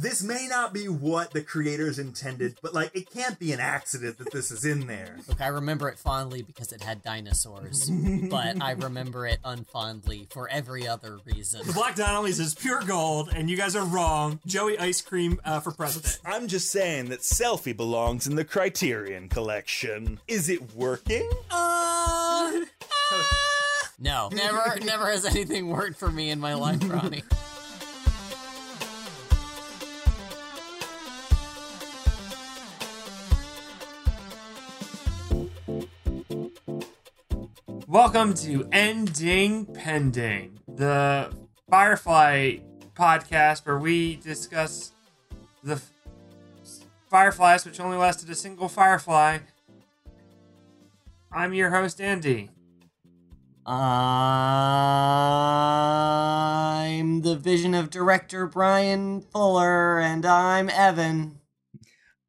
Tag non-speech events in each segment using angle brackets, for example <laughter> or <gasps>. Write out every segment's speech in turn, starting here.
this may not be what the creators intended, but like it can't be an accident that this is in there. Look, I remember it fondly because it had dinosaurs, <laughs> but I remember it unfondly for every other reason. The Black Donnellys is pure gold, and you guys are wrong. Joey Ice Cream uh, for president. I'm just saying that selfie belongs in the Criterion collection. Is it working? Uh, <laughs> no, never, never has anything worked for me in my life, Ronnie. <laughs> Welcome to Ending Pending, the Firefly podcast where we discuss the f- fireflies, which only lasted a single firefly. I'm your host, Andy. I'm the vision of director Bryan Fuller, and I'm Evan.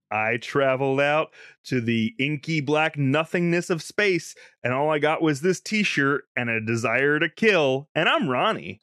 I traveled out to the inky black nothingness of space, and all I got was this t shirt and a desire to kill, and I'm Ronnie.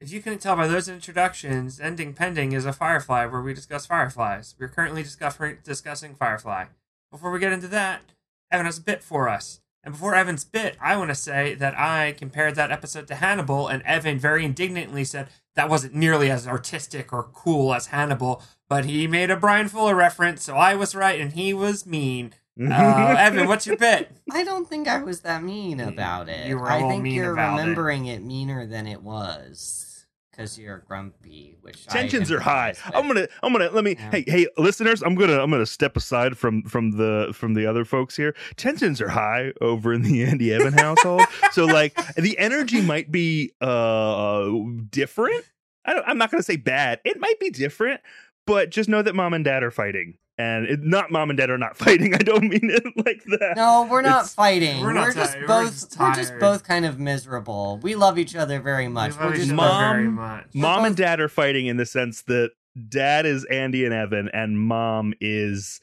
If you couldn't tell by those introductions, Ending Pending is a Firefly where we discuss fireflies. We're currently discuss- discussing Firefly. Before we get into that, Evan has a bit for us. And before Evan's bit, I want to say that I compared that episode to Hannibal, and Evan very indignantly said that wasn't nearly as artistic or cool as Hannibal, but he made a Bryan Fuller reference, so I was right and he was mean. Uh, <laughs> Evan, what's your bit? I don't think I was that mean about it. You were a I little think mean you're about remembering it. meaner than it was because you're grumpy, which I Tensions are high. with. I'm gonna, I'm gonna let me. Yeah. Hey, hey, listeners, I'm gonna, I'm gonna step aside from from the from the other folks here. Tensions are high over in the Andy Evan household, <laughs> so like the energy might be uh different. I don't, I'm not gonna say bad. It might be different, but just know that mom and dad are fighting, and it, not mom and dad are not <laughs> fighting. I don't mean it <laughs> like that. No, we're not It's- fighting. We're We're, just tired. We're both. just We're just both kind of miserable. We love each other very much. We love We're each just other Mom- very much. mom and dad are fighting in the sense that dad is Andy and Evan, and mom is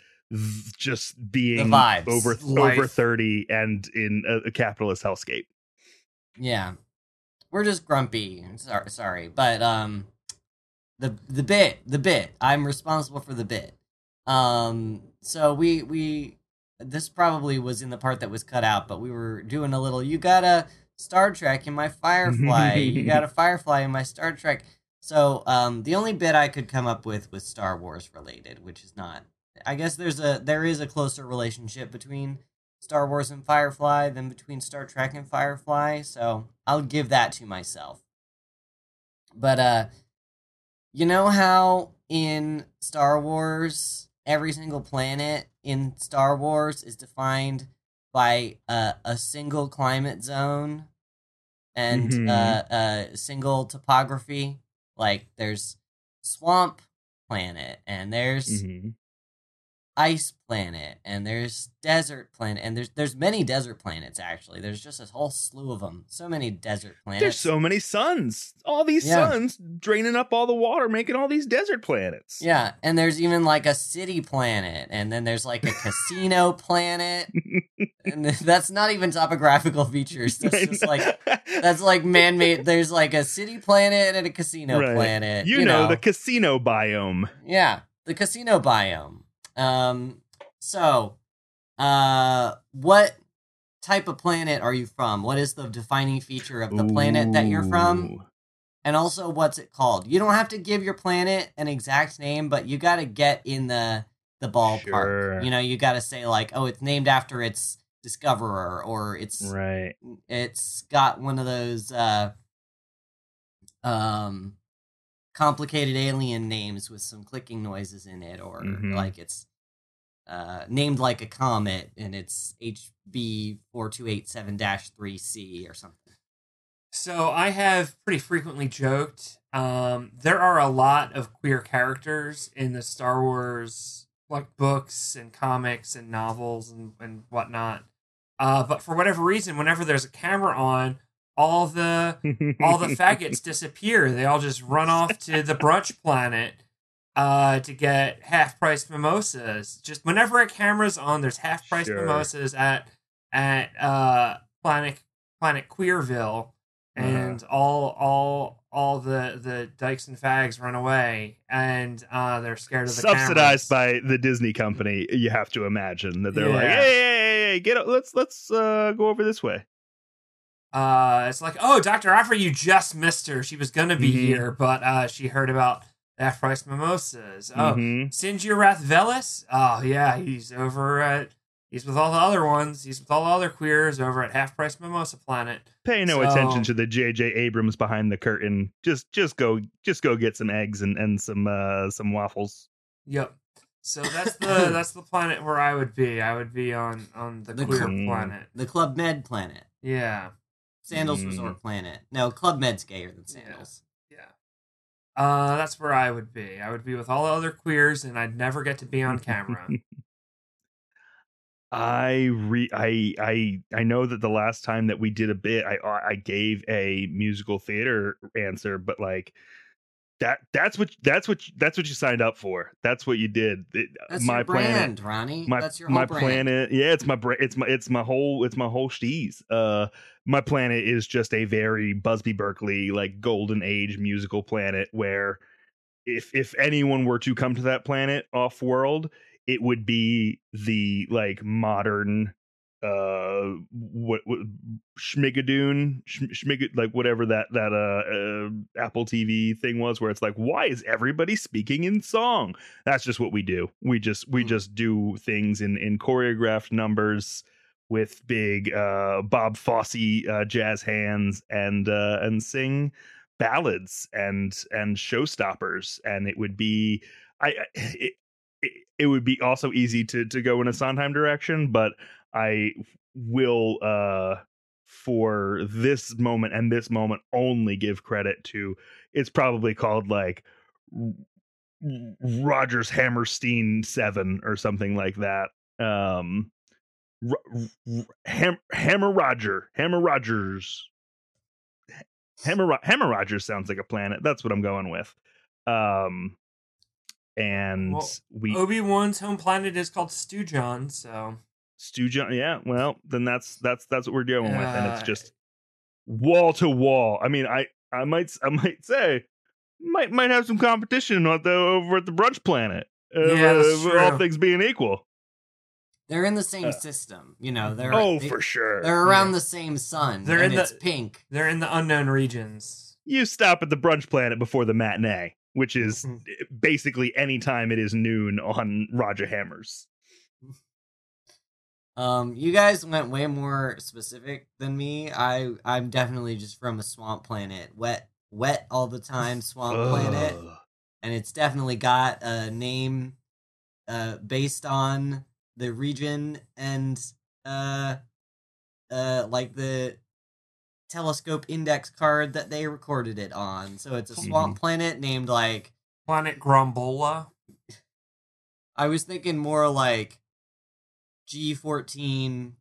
just being over Life. over thirty and in a, a capitalist hellscape. Yeah, we're just grumpy. Sorry, sorry, but um, the the bit, the bit. I'm responsible for the bit. Um, so we we this probably was in the part that was cut out, but we were doing a little. You got a Star Trek in my Firefly. you got a <laughs> Firefly in my Star Trek. So um, the only bit I could come up with was Star Wars related, which is not. I guess there's a there is a closer relationship between Star Wars and Firefly than between Star Trek and Firefly, so I'll give that to myself. But uh you know how in Star Wars every single planet in Star Wars is defined by uh, a single climate zone and Mhm. uh, a single topography like there's swamp planet and there's Mhm. Ice planet and there's desert planet and there's there's many desert planets actually there's just a whole slew of them so many desert planets There's so many suns. All these Yeah. suns draining up all the water, making all these desert planets. yeah and there's even like a city planet and then there's like a casino <laughs> planet and <laughs> that's not even topographical features <laughs> that's just like that's like man-made there's like a city planet and a casino Right. planet you, know, the casino biome. Yeah, the casino biome. Um, so, uh, what type of planet are you from? What is the defining feature of the planet that you're from? And also, what's it called? You don't have to give your planet an exact name, but you got to get in the the ballpark. Sure. You know, you got to say like, oh, it's named after its discoverer, or it's Right. it's got one of those uh um complicated alien names with some clicking noises in it or Mhm. like it's uh named like a comet and it's HB 4287-3C or something. So I have pretty frequently joked. Um, there are a lot of queer characters in the Star Wars like books and comics and novels and, and whatnot. Uh, but for whatever reason, whenever there's a camera on, all the all the <laughs> faggots disappear. They all just run off to the brunch planet uh, to get half price mimosas. Just whenever a camera's on, there's half price Sure. mimosas at at uh, Planet Planet Queerville, and all all all the the dykes and fags run away, and uh, they're scared of the subsidized cameras. by the Disney company. You have to imagine that they're like, hey, hey, hey, hey, get up, let's let's uh, go over this way. uh, it's like, oh, Doctor Aphra, you just missed her. She was gonna be Mhm. here, but uh, she heard about half price mimosas. Oh, Mhm. Sinjir Rath Velus? Oh yeah, he's over at he's with all the other ones. He's with all the other queers over at Half Price Mimosa Planet. Pay no So- attention to the J.J. Abrams behind the curtain. Just just go just go get some eggs and and some uh some waffles. Yep. So that's the <laughs> that's the planet where I would be. I would be on on the, The queer cl- planet. The Club Med planet. Yeah. Sandals Mm. Resort planet. No, Club Med's gayer than Sandals. Uh that's where I would be. I would be with all the other queers and I'd never get to be on camera. <laughs> I re I I I know that the last time that we did a bit, I I gave a musical theater answer, but like that that's what that's what that's what you signed up for. That's what you did. It- That's my your planet, brand, Ronnie. my That's your my whole brand. planet. Yeah, it's my bra- it's my it's my whole it's my whole steez. Uh, my planet is just a very Busby Berkeley like golden age musical planet where if if anyone were to come to that planet off world, it would be the like modern uh what what schmigadoon Sch- schmig like whatever that that uh, uh apple tv thing was where it's like why is everybody speaking in song? That's just what we do. We just we Hmm. just do things in in choreographed numbers with big uh bob fosse uh jazz hands and uh and sing ballads and and showstoppers. And it would be i <sighs> it, it would be also easy to to go in a sondheim direction but i will uh for this moment and this moment only give credit to it's probably called like Rodgers Hammerstein 7 or something like that um R- R- Ham- Hammer Roger Hammer Rogers. Hammer Hammer Rogers sounds like a planet that's what I'm going with um and Well, we Obi Wan's home planet is called Stewjon, so Stu John. Yeah, well, then that's that's that's what we're dealing with, and it's Uh, just wall to wall. I mean, I I might I might say might might have some competition on the over at the brunch planet. Uh, Yeah, that's uh, all things being equal. They're in the same Uh, system. You know, they're oh, they, for sure. they're around the same sun. They're and in the- pink. they're in the unknown regions. You stop at the brunch planet before the matinee, which is Mm-hmm. basically any time it is noon on Roger Hammers. Um, you guys went way more specific than me. I I'm definitely just from a swamp planet, wet, wet all the time, swamp planet, and it's definitely got a name, uh, based on the region and uh, uh, like the telescope index card that they recorded it on. So it's a swamp planet named like Planet Grombola. I was thinking more like G fourteen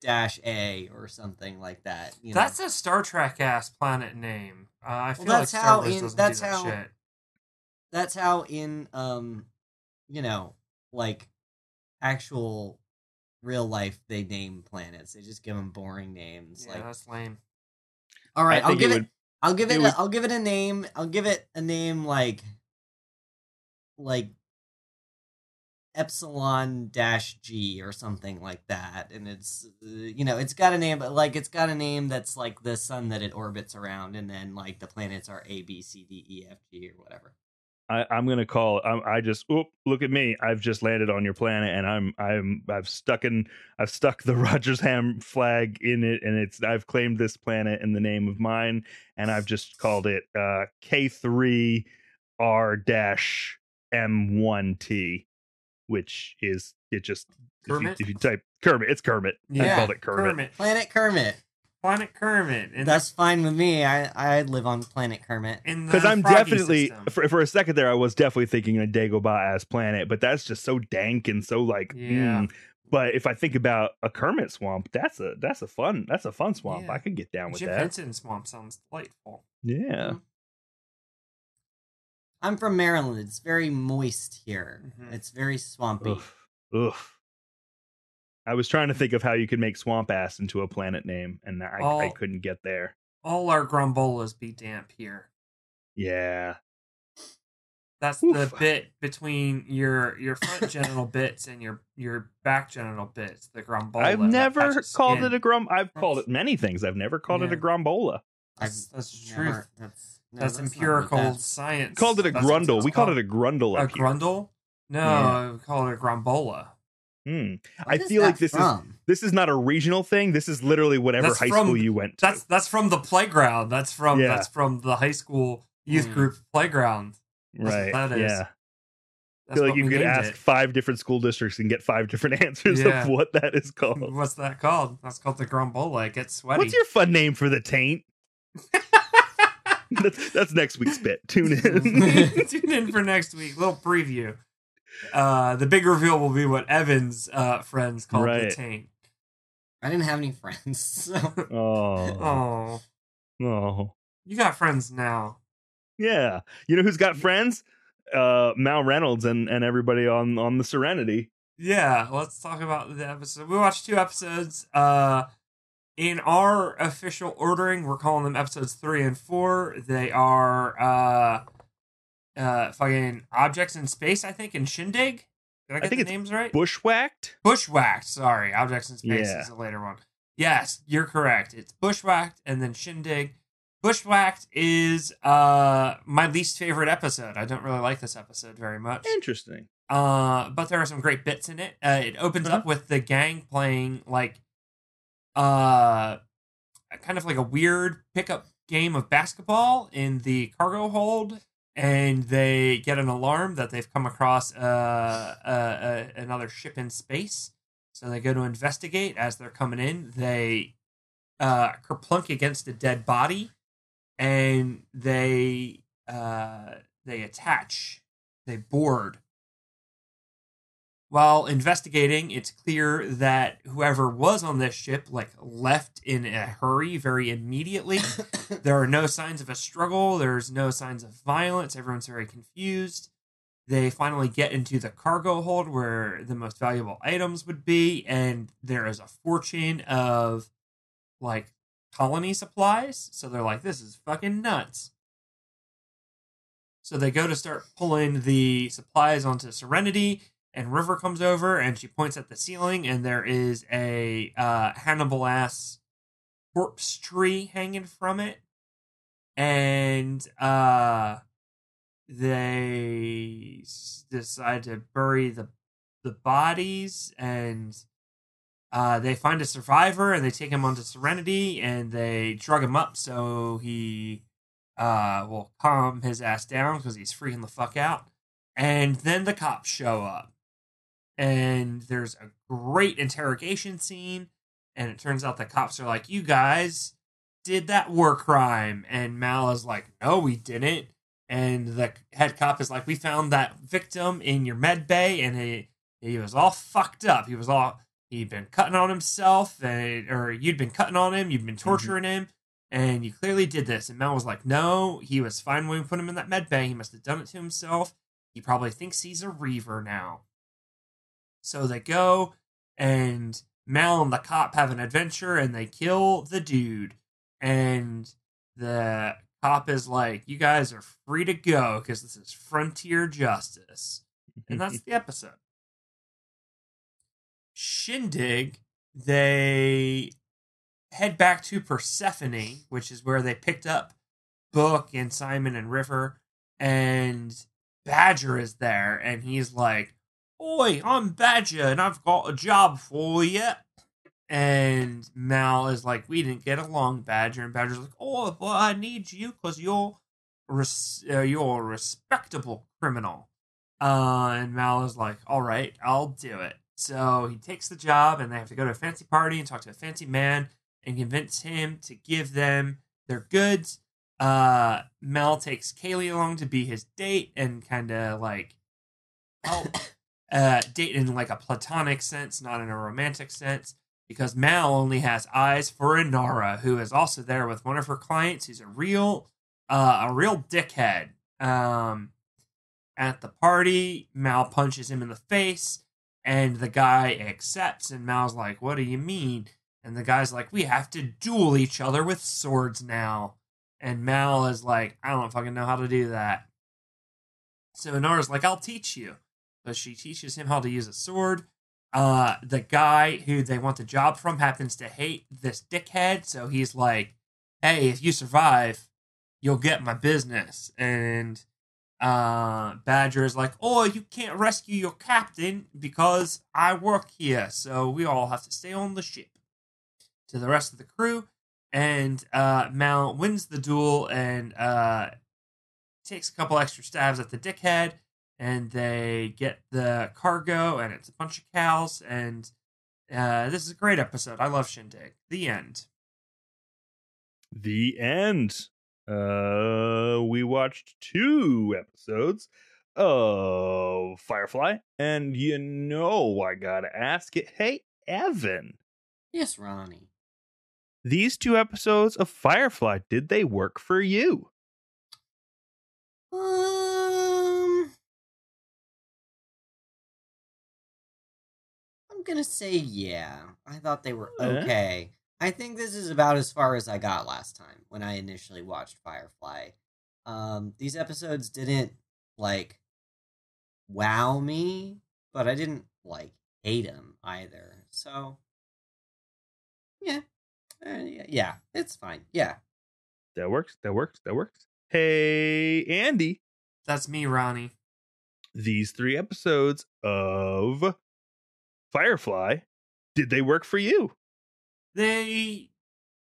dash A or something like that. You know? That's a Star Trek ass planet name. Uh, I feel that's like how Star Wars in- doesn't that's do that how- shit. that's how in um you know like actual real life they name planets. They just give them boring names. Yeah, like that's lame. all right, I I'll think give it. would- I'll give it. it a, would- I'll give it a name. I'll give it a name like like epsilon dash g or something like that and it's you know it's got a name but like it's got a name that's like the sun that it orbits around and then like the planets are a b c d e f g or whatever I, I'm gonna call. I'm, I just oop, look at me. I've just landed on your planet, and I'm I'm I've stuck in. I've stuck the <laughs> Rogers Ham flag in it, and it's I've claimed this planet in the name of mine, and I've just called it uh, K3 R dash M1T, which is it just if you, if you type Kermit, it's Kermit. I Yeah, called it Kermit. planet kermit Planet Kermit. And that's fine with me i i live on planet kermit because I'm definitely system. for, for a second there I was definitely thinking a Dagobah as planet, but that's just so dank and so like Yeah. mm. But if I think about a Kermit swamp, that's a that's a fun that's a fun swamp. Yeah. I could get down with Jim that. Henson Swamp sounds delightful. Yeah. I'm from maryland it's very moist here Mhm. it's very swampy Oof. Oof. I was trying to think of how you could make swamp ass into a planet name, and I, I couldn't get there. all our grumbolas be damp here. Yeah. That's Oof. the bit between your your front genital <laughs> bits and your your back genital bits. The grumbola. I've never called skin. it a grum. I've called it many things. I've never called it a Yeah. grumbola. That's, that's Never- truth. That's no, That's, not what empirical that- science. Called it a That's grundle. it's We called it a grundle. a up here. grundle. No, Yeah. we call it a grumbola. Hmm. I feel like that this is this is not a regional thing. This is literally whatever That's high from- school you went to. That's that's from the playground. That's from Yeah. that's from the high school youth Mm. group playground. That's right. what that is. Yeah. I feel like you we could named ask it. five different school districts and get five different <laughs> answers Yeah. of what that is called. What's that called? That's called the grumbola. It gets sweaty. What's your fun name for the taint? <laughs> <laughs> that's, that's next week's bit. Tune in. <laughs> <laughs> Tune in for next week. Little preview. Uh, the big reveal will be what Evan's uh, friends call the Right. tank. I didn't have any friends. So. oh. Oh, Oh. you got friends now. Yeah. You know who's got friends? Uh Mal Reynolds and, and everybody on on the Serenity. Yeah, let's talk about the episode. We watched two episodes. Uh, in our official ordering, we're calling them episodes three and four. They are uh, uh, fucking objects in space. I think in Shindig. Did I get think the names right? Bushwhacked? Bushwhacked. Sorry, objects in space Yeah. is the later one. Yes, you're correct. It's bushwhacked and then Shindig. Bushwhacked is uh my least favorite episode. I don't really like this episode very much. Interesting. Uh, but there are some great bits in it. Uh, it opens Uh-huh. up with the gang playing like uh kind of like a weird pickup game of basketball in the cargo hold and they get an alarm that they've come across uh, uh, uh, another ship in space. So they go to investigate. As they're coming in they uh kerplunk against a dead body and they uh they attach they board while investigating, it's clear that whoever was on this ship like left in a hurry very immediately. <coughs> there are no signs of a struggle, there's no signs of violence, everyone's very confused. They finally get into the cargo hold where the most valuable items would be, and there is a fortune of like colony supplies. So they're like, this is fucking nuts. So they go to start pulling the supplies onto Serenity, and River comes over and she points at the ceiling, and there is a uh, Hannibal ass corpse tree hanging from it, and uh, they decide to bury the the bodies, and uh, they find a survivor, and they take him onto Serenity, and they drug him up so he uh, will calm his ass down because he's freaking the fuck out. And then the cops show up. And there's a great interrogation scene. And it turns out the cops are like, You guys did that war crime. And Mal is like, No, we didn't. And the head cop is like, We found that victim in your med bay. And he, he was all fucked up. He was all, he'd been cutting on himself. And, or you'd been cutting on him. You'd been mm-hmm. torturing him and you clearly did this. And mal was like, no, he was fine when we put him in that med bay. He must have done it to himself. He probably thinks he's a Reaver now. So they go, and Mal and the cop have an adventure, and they kill the dude. And the cop is like, you guys are free to go because this is frontier justice. And that's the <laughs> episode. Shindig, they head back to Persephone, which is where they picked up Book and Simon and River, and Badger is there, and he's like, Oi, I'm Badger, and I've got a job for you. And Mal is like, We didn't get along, Badger. And Badger's like, Oh, but I need you because you're, res- uh, you're a respectable criminal. Uh, and Mal is like, All right, I'll do it. So he takes the job, and they have to go to a fancy party and talk to a fancy man and convince him to give them their goods. Uh, Mal takes Kaylee along to be his date and kind of like help <coughs> uh, date in like a platonic sense, not in a romantic sense, because Mal only has eyes for Inara, who is also there with one of her clients, who's a real, uh, a real dickhead. Um, at the party, Mal punches him in the face, and the guy accepts, and Mal's like, "What do you mean?" And the guy's like, we have to duel each other with swords now. And Mal is like, I don't fucking know how to do that. So Inara's like, I'll teach you. So she teaches him how to use a sword. Uh, the guy who they want the job from happens to hate this dickhead. So he's like, hey, if you survive, you'll get my business. And uh, Badger is like, oh, you can't rescue your captain because I work here. So we all have to stay on the ship. To the rest of the crew. And uh, Mal wins the duel and uh, takes a couple extra stabs at the dickhead. And they get the cargo, and it's a bunch of cows. And uh, this is a great episode. I love Shindig. The end. The end. Uh, we watched two episodes of Firefly, and you know I gotta ask it. Hey, Evan, Yes, Ronnie. these two episodes of Firefly did they work for you? Um, gonna say yeah. I thought they were Yeah. okay. I think this is about as far as I got last time when I initially watched Firefly. Um, these episodes didn't like wow me, but I didn't like hate them either. So, yeah, Uh, yeah, yeah, it's fine. Yeah, That works. That works. That works. Hey, Andy, That's me, Ronnie. these three episodes of Firefly did they work for you? They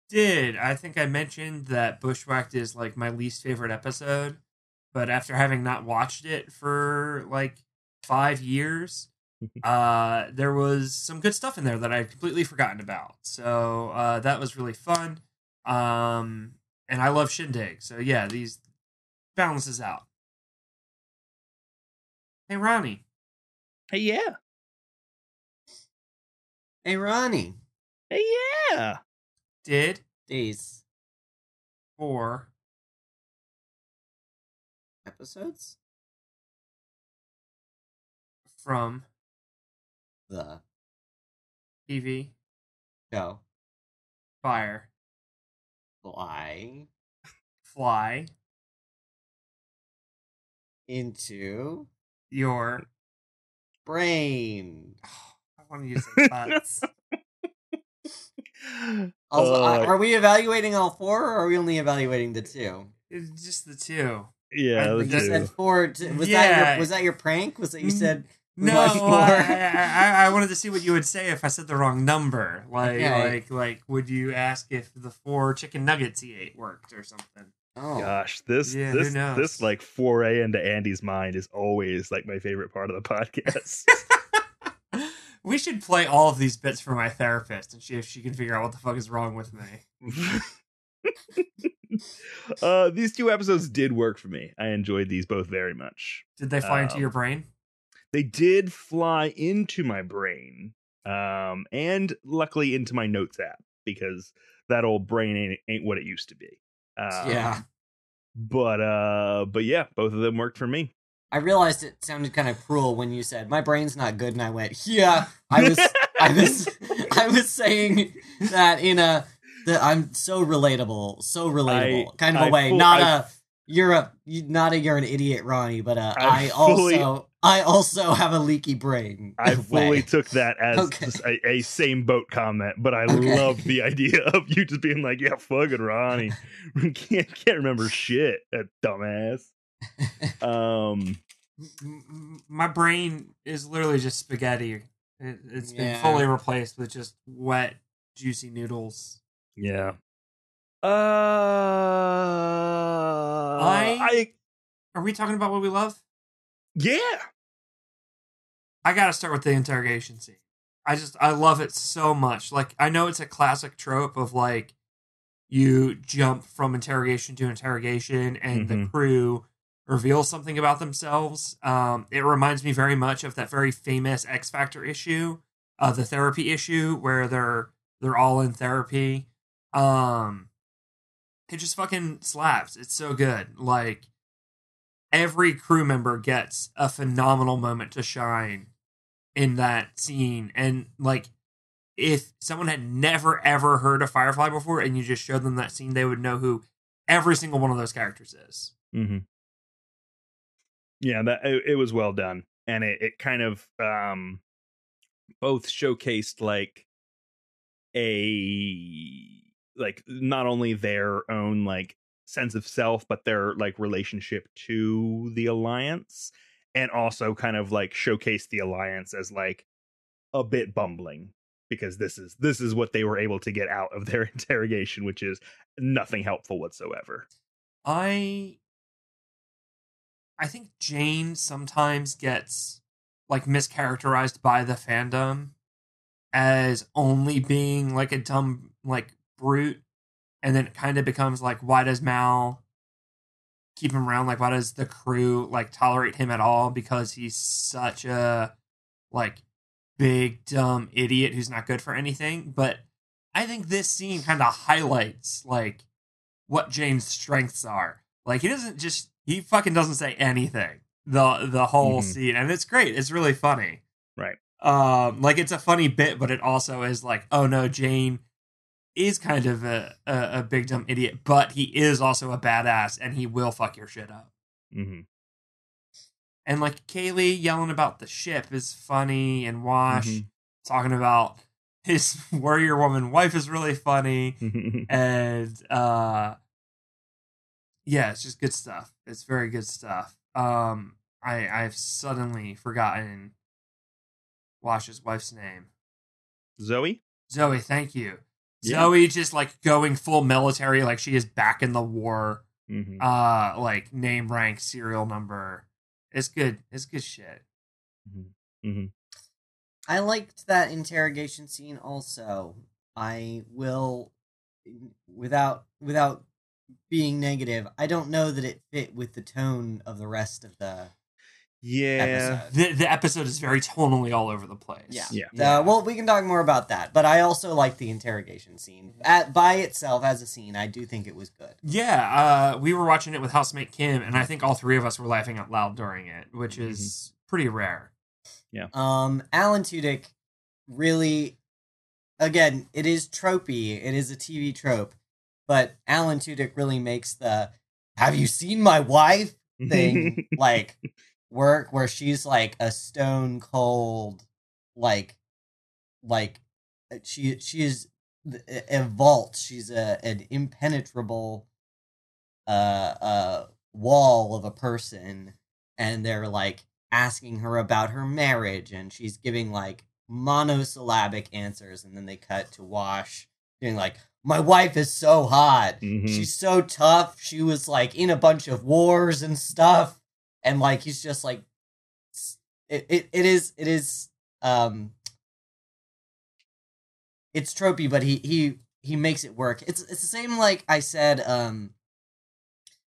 did. I think I mentioned that Bushwhacked is like my least favorite episode, but after having not watched it for like five years, <laughs> uh, there was some good stuff in there that I'd completely forgotten about. So uh, that was really fun. Um, and I love Shindig. So yeah, these balances out. Hey, Ronnie. Hey, yeah. Hey Ronnie, Hey, yeah. Did these four episodes from the TV show Fire fly fly into your brain. I want to use the butts. <laughs> Also, Uh, are we evaluating all four, or are we only evaluating the two? it's just the two. yeah, the You that's- said four. To, was that Yeah. your, was that your prank? Was that you said? No. I, I, I wanted to see what you would say if I said the wrong number. Like, Okay. like, like, would you ask if the four chicken nuggets he ate worked or something? Oh, Gosh, this Yeah, who this knows? this like foray into Andy's mind is always like my favorite part of the <laughs> podcast. <laughs> we should play all of these bits for my therapist and see if she can figure out what the fuck is wrong with me. <laughs> uh, these two episodes did work for me. I enjoyed these both very much. Did they fly into Um, your brain? They did fly into my brain, um, and luckily into my notes app because that old brain ain't, ain't what it used to be. Um, yeah. but uh, but yeah, both of them worked for me. I realized it sounded kind of cruel when you said my brain's not good, and I went, yeah. I was, <laughs> I was, I was saying that in a that I'm so relatable, so relatable, I- kind of a I way. full- not I- a you're a not a you're an idiot, Ronnie, but uh, I I fully- also I also have a leaky brain. <laughs> I <laughs> fully way. took that as Okay. a, a same boat comment, but I Okay. love the idea of you just being like, "Yeah, fucking Ronnie, can't can't remember shit, that dumbass." Um, My brain is literally just spaghetti. It, it's been fully replaced with just wet, juicy noodles. yeah. Uh, I- I Are we talking about what we love? yeah. I gotta start with the interrogation scene. I just I love it so much. Like I know it's a classic trope of like you jump from interrogation to interrogation and the Mhm. crew reveals something about themselves. Um, it reminds me very much of that very famous X Factor issue, uh, the therapy issue where they're they're all in therapy. Um, it just fucking slaps. It's so good. Like every crew member gets a phenomenal moment to shine in that scene and like if someone had never ever heard of Firefly before and you just showed them that scene, they would know who every single one of those characters is. hmm Yeah, that it, it was well done, and it, it kind of um both showcased like a like not only their own like sense of self, but their like relationship to the alliance, and also kind of like showcased the alliance as like a bit bumbling because this is this is what they were able to get out of their <laughs> interrogation, which is nothing helpful whatsoever. I I think Jayne sometimes gets like mischaracterized by the fandom as only being like a dumb like brute and then it kind of becomes like why does Mal keep him around like why does the crew like tolerate him at all because he's such a like big dumb idiot who's not good for anything but I think this scene kind of highlights like what Jayne's strengths are. Like he doesn't just he fucking doesn't say anything the the whole Mhm. scene, and it's great. It's really funny. Right. Um, like it's a funny bit, but it also is like, oh no, Jayne is kind of a a, a big dumb idiot, but he is also a badass, and he will fuck your shit up. hmm And like Kaylee yelling about the ship is funny, and Wash Mhm. talking about his <laughs> warrior woman wife is really funny. <laughs> and uh yeah it's just good stuff. It's very good stuff. Um i i've suddenly forgotten wash's wife's name. Zoe. zoe thank you. Yeah. zoe just like going full military like she is back in the war hmm uh like name rank serial number. It's good it's good shit. Hmm I liked that interrogation scene also. I will without without being negative, I don't know that it fit with the tone of the rest of the Yeah. episode. the, the episode is very tonally all over the place Yeah. Yeah. Uh, well, we can talk more about that, but I also like the interrogation scene. At, by itself, as a scene, I do think it was good. Yeah, uh, we were watching it with housemate Kim, and I think all three of us were laughing out loud during it, which is pretty rare. Yeah. Um, Alan Tudyk really, again, it is tropey. It is a TV trope, but Alan Tudyk really makes the "Have you seen my wife?" thing <laughs> like work, where she's like a stone cold, like, like she she is a vault. She's a an impenetrable, uh, uh, wall of a person, and they're like asking her about her marriage and she's giving like monosyllabic answers and then they cut to wash doing like my wife is so hot. Mhm. she's so tough. She was like in a bunch of wars and stuff. And like he's just like it, it, it is it is um it's tropey but he he he makes it work. It's it's the same like i said um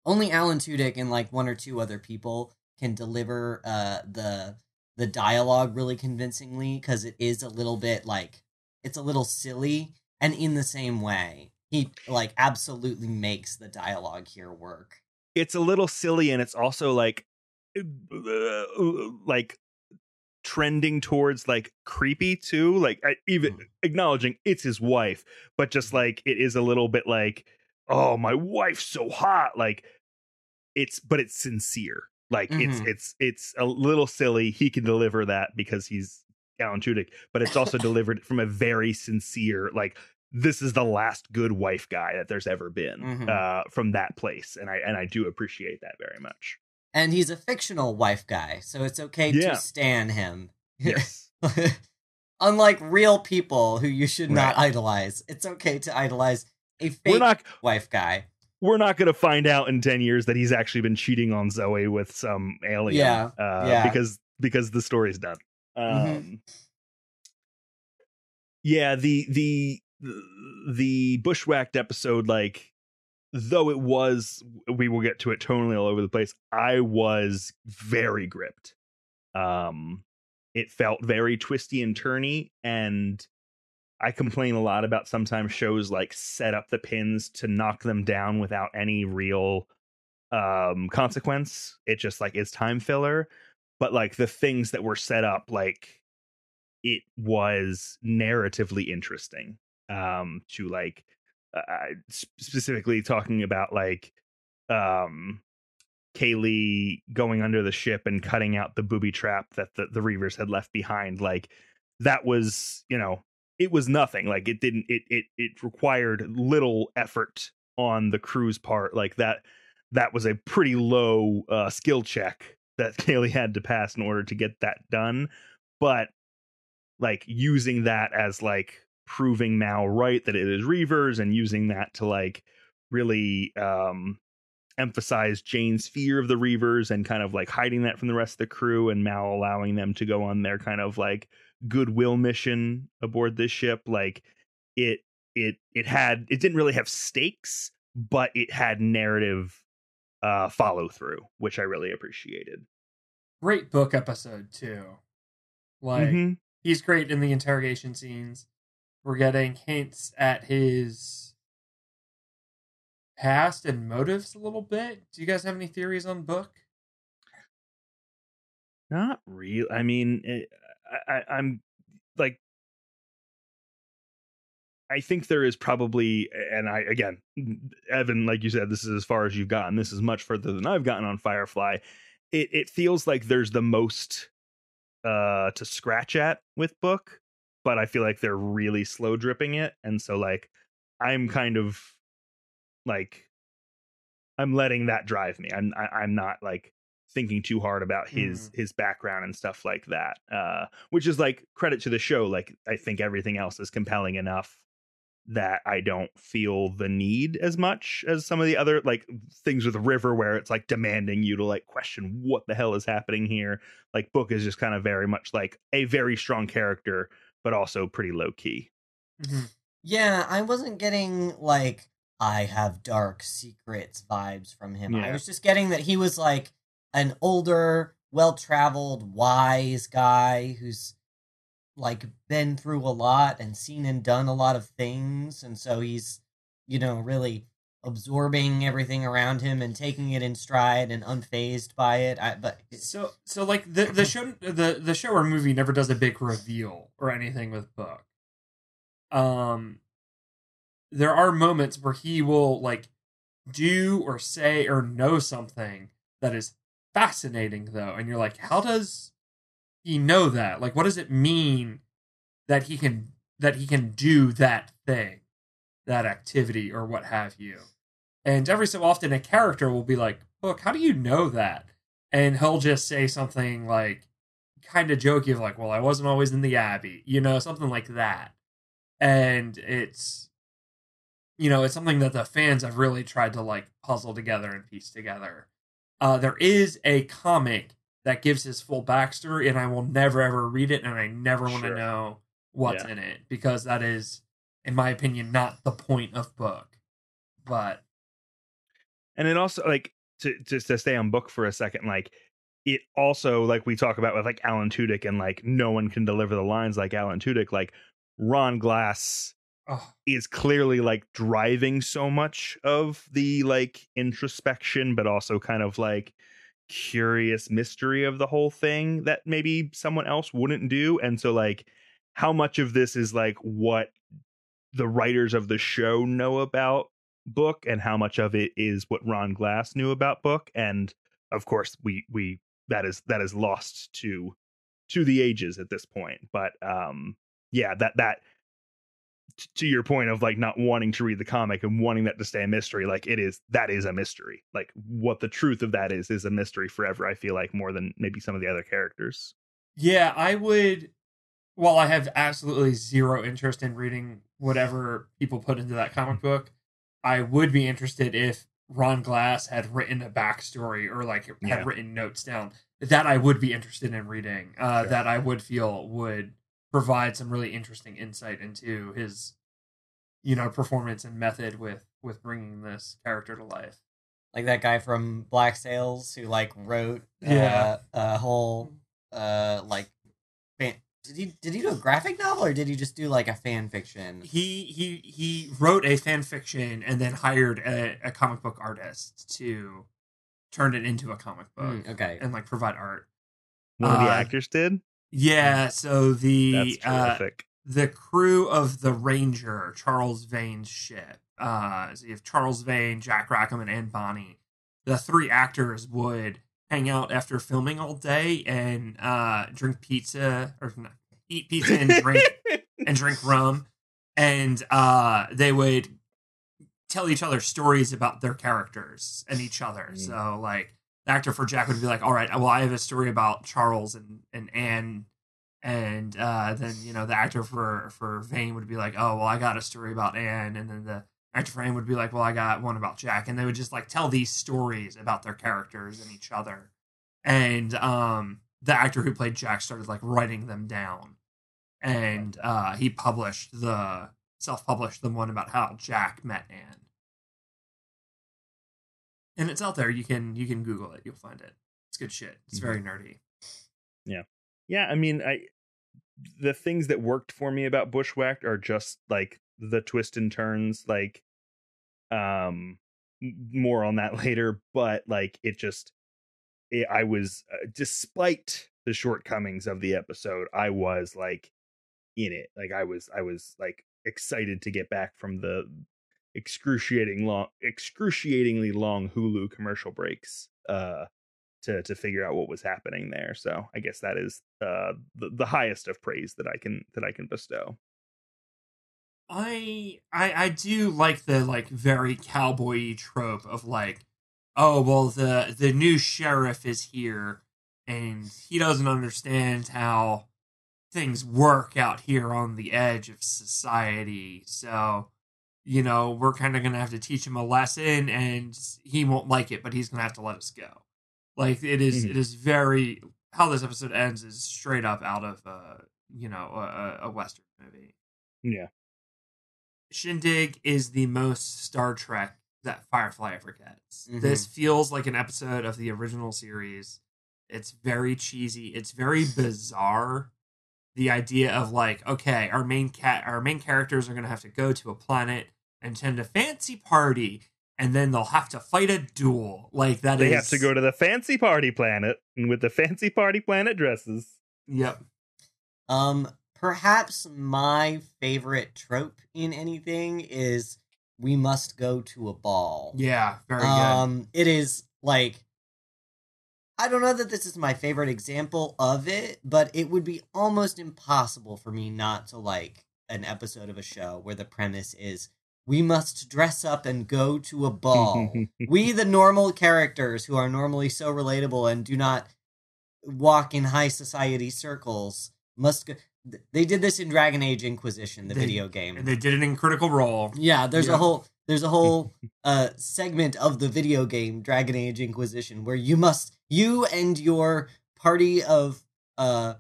only alan tudyk and like one or two other people can deliver uh the the dialogue really convincingly because it is a little bit like it's a little silly and in the same way he like absolutely makes the dialogue here work it's a little silly and it's also like uh, like trending towards like creepy too like I, even Mm. acknowledging it's his wife but just like it is a little bit like oh my wife's so hot like it's but it's sincere like it's Mhm. it's it's a little silly he can deliver that because he's Alan Tudyk but it's also delivered from a very sincere like this is the last good wife guy that there's ever been Mhm. uh from that place and i and i do appreciate that very much and he's a fictional wife guy so it's okay Yeah. to stan him yes <laughs> unlike real people who you should not Right. idolize it's okay to idolize a fake we're not wife guy we're not going to find out in 10 years that he's actually been cheating on zoe with some alien Yeah, uh yeah. because because the story's done um Mhm. yeah the the the bushwhacked episode like though it was we will get to it tonally all over the place i was very gripped. Um it felt very twisty and turny and i complain a lot about sometimes shows like set up the pins to knock them down without any real um consequence. It just like is time filler but like the things that were set up like it was narratively interesting um to like uh, specifically talking about like um Kaylee going under the ship and cutting out the booby trap that the, the Reavers had left behind. Like that was, you know, it was nothing. Like it didn't it it it required little effort on the crew's part. Like that that was a pretty low uh skill check that <laughs> Kaylee had to pass in order to get that done. But like using that as like proving Mal right that it is Reavers and using that to like really um emphasize Jayne's fear of the Reavers and kind of like hiding that from the rest of the crew and Mal allowing them to go on their kind of like goodwill mission aboard this ship like it it it had it didn't really have stakes but it had narrative uh follow through which I really appreciated. Great book episode too. Like Mhm. he's great in the interrogation scenes. We're getting hints at his past and motives a little bit. Do you guys have any theories on book? Not real. I mean, it, I, I, I'm like, I think there is probably, and I again, Evan, like you said, this is as far as you've gotten. This is much further than I've gotten on Firefly. It it feels like there's the most uh to scratch at with book, but I feel like they're really slow dripping it, and so like I'm kind of like I'm letting that drive me. I'm I, I'm not like thinking too hard about his his background and stuff like that. Uh, which is like credit to the show. Like I think everything else is compelling enough that I don't feel the need as much as some of the other like things with River where it's like demanding you to like question what the hell is happening here. Like Book is just kind of very much like a very strong character, but also pretty low key. Mm-hmm. Yeah, I wasn't getting like I have dark secrets vibes from him. I was just getting that he was like an older, well traveled, wise guy who's like been through a lot and seen and done a lot of things. And so he's, you know, really absorbing everything around him and taking it in stride and unfazed by it. I, but So so like the the show the the show or movie never does a big reveal or anything with book. Um there are moments where he will like do or say or know something that is fascinating though and you're like how does he know that? Like what does it mean that he can that he can do that thing, that activity or what have you? And every so often a character will be like, "Book, how do you know that?" and he'll just say something like kind of jokey of like well i wasn't always in the abbey you know something like that and it's you know it's something that the fans have really tried to like puzzle together and piece together uh there is a comic that gives his full backstory and i will never ever read it and i never want to Sure. know what's Yeah. in it because that is in my opinion not the point of book but and it also like to just to stay on book for a second like it also like we talk about with like alan tudyk and like no one can deliver the lines like alan tudyk like ron glass oh is clearly like driving so much of the like introspection but also kind of like curious mystery of the whole thing that maybe someone else wouldn't do and so like how much of this is like what the writers of the show know about book and how much of it is what Ron Glass knew about book and of course we we that is that is lost to to the ages at this point but um yeah that that t- to your point of like not wanting to read the comic and wanting that to stay a mystery like it is that is a mystery like what the truth of that is is a mystery forever i feel like more than maybe some of the other characters Yeah, I would. While I have absolutely zero interest in reading whatever people put into that comic book, I would be interested if Ron Glass had written a backstory or like had Yeah. written notes down. That I would be interested in reading. Uh, Sure. That I would feel would provide some really interesting insight into his, you know, performance and method with with bringing this character to life. like that guy from Black Sails who like wrote uh, Yeah. a whole uh like fan- did he did he do a graphic novel or did he just do like a fan fiction? he he he wrote a fan fiction and then hired a, a comic book artist to turn it into a comic book Hmm, okay. and like provide art. one of the Uh, actors did Yeah, so the uh, the crew of the Ranger, Charles Vane's ship. Uh, so you have Charles Vane, Jack Rackham, and Anne Bonny. The three actors would hang out after filming all day and uh, drink pizza or not, eat pizza and drink <laughs> and drink rum, and uh, they would tell each other stories about their characters and each other. Mm. So like actor for Jack would be like, "All right, well, I have a story about Charles and and Anne." And uh, then you know the actor for for Vane would be like, "Oh well, I got a story about Anne," and then the actor for Anne would be like, "Well, I got one about Jack," and they would just like tell these stories about their characters and each other. And um, the actor who played Jack started like writing them down, and uh, he published the self-published the one about how Jack met Anne. And it's out there. You can you can Google it. You'll find it. It's good shit. It's very nerdy. yeah yeah. i mean i the things that worked for me about bushwhacked are just like the twist and turns like um more on that <laughs> later but like it just it, i was uh, despite the shortcomings of the episode i was like in it like i was i was like excited to get back from the excruciating long excruciatingly long hulu commercial breaks uh to to figure out what was happening there. So I guess that is uh, the the highest of praise that I can that I can bestow. I I I do like the like very cowboy trope of like, oh well the the new sheriff is here and he doesn't understand how things work out here on the edge of society. So, you know, we're kind of going to have to teach him a lesson and he won't like it, but he's going to have to let us go. Like it is, Mhm. it is very how this episode ends is straight up out of uh, you know, a, a- western movie. Yeah. Shindig is the most Star Trek that Firefly ever gets. Mhm. This feels like an episode of the original series. It's very cheesy. It's very <laughs> bizarre. The idea of like, okay, our main cat, our main characters are gonna have to go to a planet and attend a fancy party, and then they'll have to fight a duel. Like that They is- have to go to the fancy party planet and with the fancy party planet dresses. Yep. Um, perhaps my favorite trope in anything is we must go to a ball. Yeah. Very good. Um, it is like I don't know that this is my favorite example of it, but it would be almost impossible for me not to like an episode of a show where the premise is we must dress up and go to a ball. <laughs> we, the normal characters who are normally so relatable and do not walk in high society circles, must go. They did this in Dragon Age Inquisition, the They- video game. and they did it in Critical Role. Yeah, there's Yeah. a whole there's a whole <laughs> uh segment of the video game Dragon Age Inquisition where you must you and your party of uh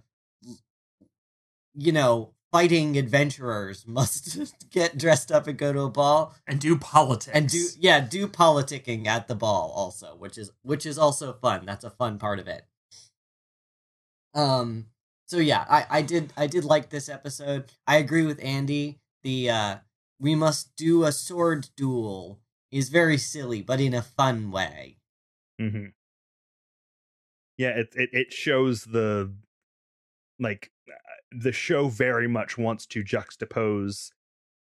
you know, fighting adventurers must <laughs> get dressed up and go to a ball and do politics and do yeah, do politicking at the ball also, which is which is also fun. That's a fun part of it. Um so yeah, I I did I did like this episode. I agree with Andy. The uh we must do a sword duel is very silly but in a fun way. hmm Yeah, it, it it shows the like uh, the show very much wants to juxtapose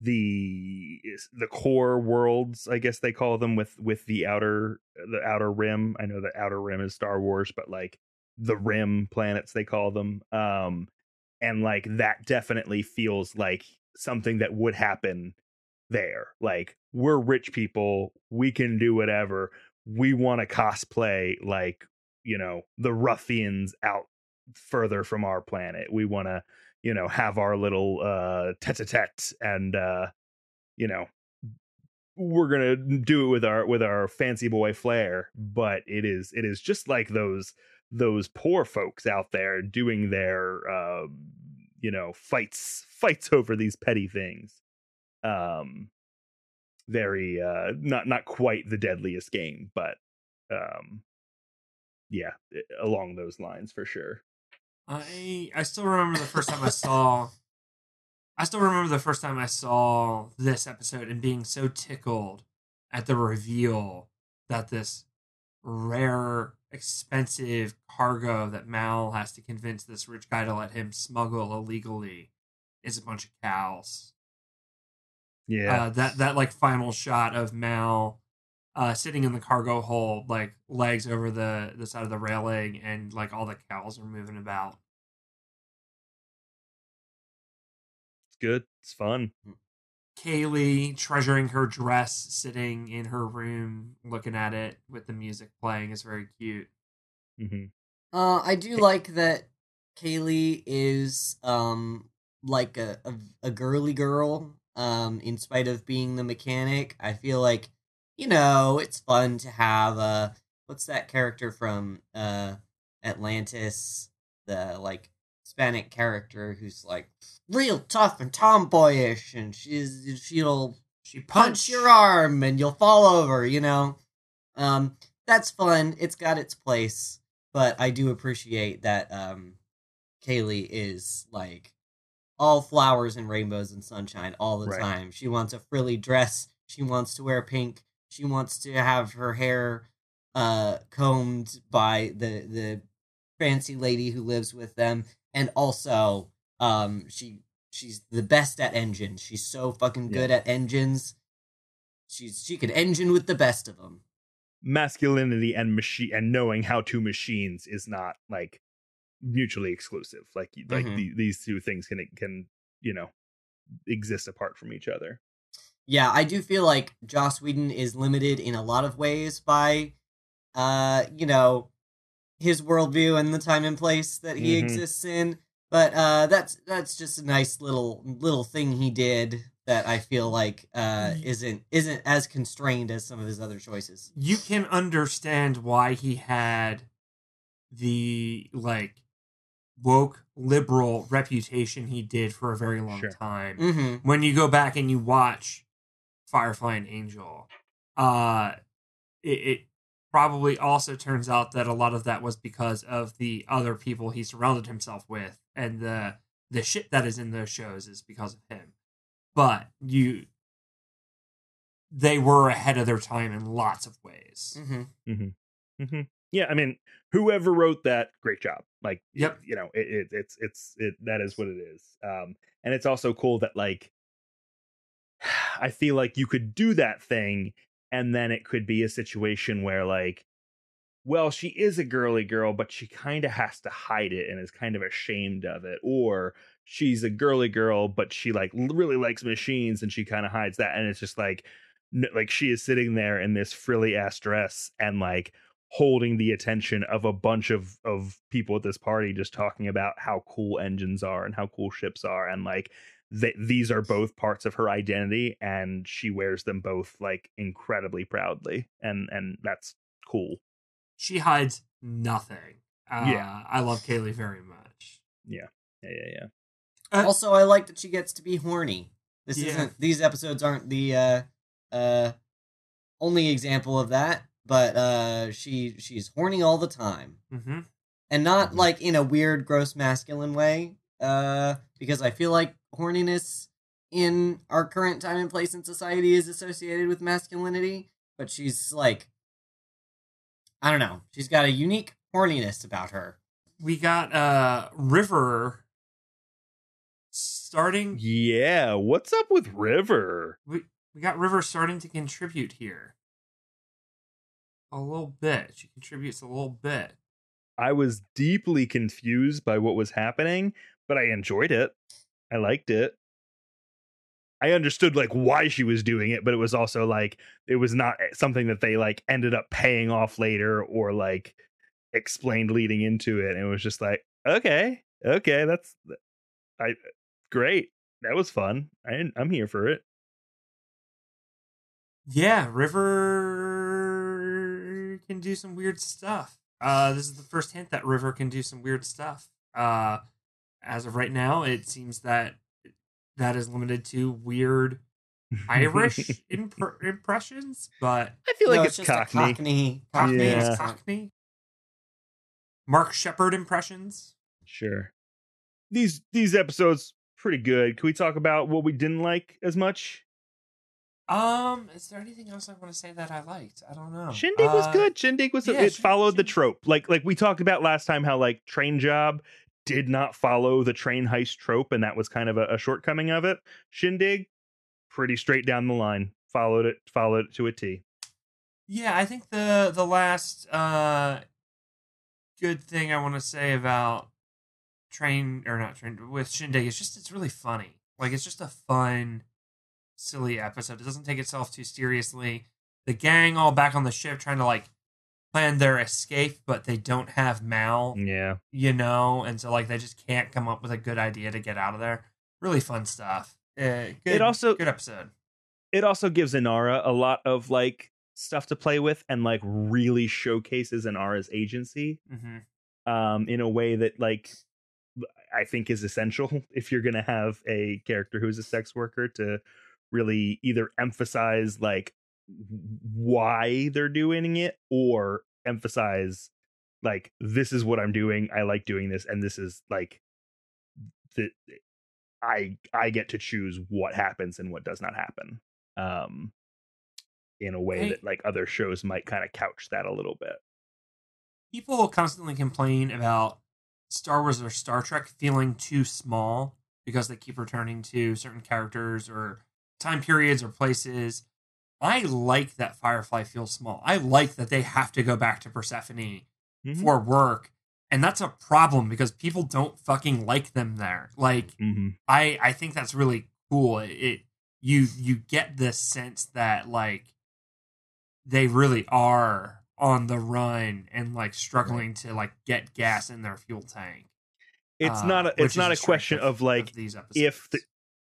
the the core worlds, I guess they call them, with with the outer the outer rim. I know the outer rim is Star Wars, but like the rim planets they call them. Um, and like that definitely feels like something that would happen there. Like we're rich people, we can do whatever. We want to cosplay like you know the ruffians out further from our planet. We want to you know have our little uh tete-a-tete and uh you know we're gonna do it with our with our fancy boy flair but it is it is just like those those poor folks out there doing their uh you know fights fights over these petty things. Um very uh not not quite the deadliest game but um yeah along those lines for sure. I I still remember the first time I saw I still remember the first time I saw this episode and being so tickled at the reveal that this rare expensive cargo that Mal has to convince this rich guy to let him smuggle illegally is a bunch of cows. Yeah. Uh, that that like final shot of Mal uh, sitting in the cargo hold, like legs over the the side of the railing, and like all the cows are moving about. it's good. It's fun. Kaylee treasuring her dress, sitting in her room, looking at it with the music playing is very cute. hmm Uh, I do like that Kaylee is um like a, a a girly girl. Um, in spite of being the mechanic, I feel like you know it's fun to have uh what's that character from uh Atlantis, the like Hispanic character who's like real tough and tomboyish, and she's she'll She punch your arm and you'll fall over, you know. Um that's fun. It's got its place, but I do appreciate that um Kaylee is like all flowers and rainbows and sunshine all the Right. time. She wants a frilly dress, she wants to wear pink, she wants to have her hair uh combed by the the fancy lady who lives with them and also um she she's the best at engines. She's so fucking good at engines. She's she could engine with the best of them. Masculinity and machine and knowing how to machines is not like mutually exclusive. Like like Mhm. the, these two things can can you know exist apart from each other. Yeah, I do feel like Joss Whedon is limited in a lot of ways by, uh, you know, his worldview and the time and place that he Mhm. exists in. But uh, that's that's just a nice little little thing he did that I feel like uh, isn't isn't as constrained as some of his other choices. you can understand why he had the like woke liberal reputation he did for a very long Sure. time. Mm-hmm. When you go back and you watch Firefly and Angel, uh, it, it probably also turns out that a lot of that was because of the other people he surrounded himself with, and the the shit that is in those shows is because of him. But you, they were ahead of their time in lots of ways. Mm-hmm. hmm Yeah, I mean, whoever wrote that, great job. Like, Yep. you know, it, it, it's it's it that is what it is. Um, and it's also cool that like, <sighs> I feel like you could do that thing, and then it could be a situation where like, well, she is a girly girl, but she kind of has to hide it and is kind of ashamed of it, or she's a girly girl, but she like really likes machines and she kind of hides that, and it's just like, like she is sitting there in this frilly ass dress and like holding the attention of a bunch of of people at this party just talking about how cool engines are and how cool ships are and like th- these are both parts of her identity and she wears them both like incredibly proudly and and that's cool She hides nothing. Uh, Yeah. I love Kaylee very much. yeah yeah yeah Uh, Also, I like that she gets to be horny. This Yeah. isn't; these episodes aren't the uh, uh, only example of that. But uh, she she's horny all the time, hmm and not Mhm. like in a weird, gross, masculine way. Uh, because I feel like horniness in our current time and place in society is associated with masculinity. But she's like, I don't know. She's got a unique horniness about her. We got uh River starting. yeah what's up with river We we got River starting to contribute here a little bit. She contributes a little bit. i was deeply confused by what was happening but i enjoyed it i liked it I understood like why she was doing it, but it was also like it was not eh, something that they like ended up paying off later or like explained leading into it. And it was just like, okay, okay, that's I great. That was fun. I I'm here for it. Yeah, River can do some weird stuff. Uh, this is the first hint that River can do some weird stuff. Uh, as of right now, it seems that that is limited to weird Irish <laughs> imp- impressions, but I feel like No, it's, just a Cockney. Cockney. Cockney Yeah. is Cockney. Mark Sheppard impressions. Sure. These these episodes pretty good. Can we talk about what we didn't like as much? Um, is there anything else I want to say that I liked? I don't know. Shindig was Uh, good. Shindig was yeah, it Shin- followed the trope. Like like we talked about last time how like train job did not follow the train heist trope and that was kind of a, a shortcoming of it. Shindig pretty straight down the line. Followed it followed it to a T. Yeah, I think the the last uh good thing I want to say about train or not train with Shindig is just it's really funny. Like it's just a fun, silly episode. It doesn't take itself too seriously. The gang all back on the ship trying to like plan their escape, but they don't have Mal, Yeah. you know, and so like they just can't come up with a good idea to get out of there. Really fun stuff. Uh, good, It also- good episode. It also gives Inara a lot of like stuff to play with and like really showcases Inara's agency hmm um in a way that like I think is essential <laughs> if you're going to have a character who's a sex worker to really either emphasize like why they're doing it or emphasize like this is what I'm doing I like doing this and this is like the I I get to choose what happens and what does not happen um in a way that like other shows might kind of couch that a little bit people constantly complain about Star Wars or Star Trek feeling too small because they keep returning to certain characters or time periods or places. I like that Firefly feels small. I like that they have to go back to Persephone Mhm. for work. And that's a problem because people don't fucking like them there. Like Mhm. I I think that's really cool. It, it you you get this sense that like they really are on the run and like struggling to like get gas in their fuel tank. it's uh, not a, it's not a question of, like these episodes. if the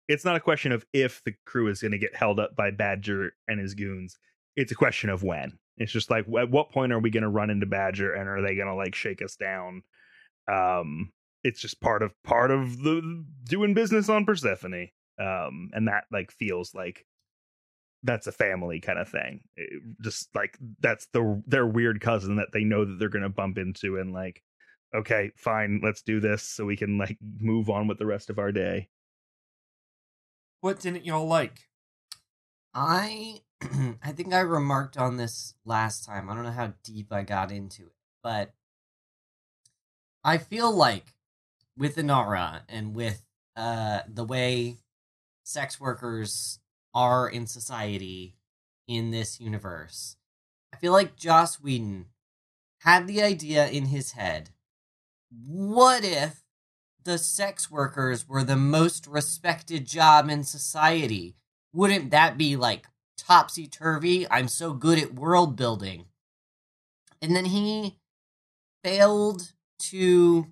it's not a question of if the crew is going to get held up by Badger and his goons. It's a question of when. It's just like at what point are we going to run into Badger and are they going to like shake us down? Um, it's just part of part of the doing business on Persephone. Um, and that like feels like that's a family kind of thing. It- just like that's the their weird cousin that they know that they're going to bump into and like okay, fine, let's do this so we can like move on with the rest of our day. What didn't y'all like? I <clears throat> I think I remarked on this last time. I don't know how deep I got into it, but I feel like with Inara and with uh the way sex workers are in society in this universe, I feel like Joss Whedon had the idea in his head. What if the sex workers were the most respected job in society? wouldn't that be like topsy turvy? I'm so good at world building. And then he failed to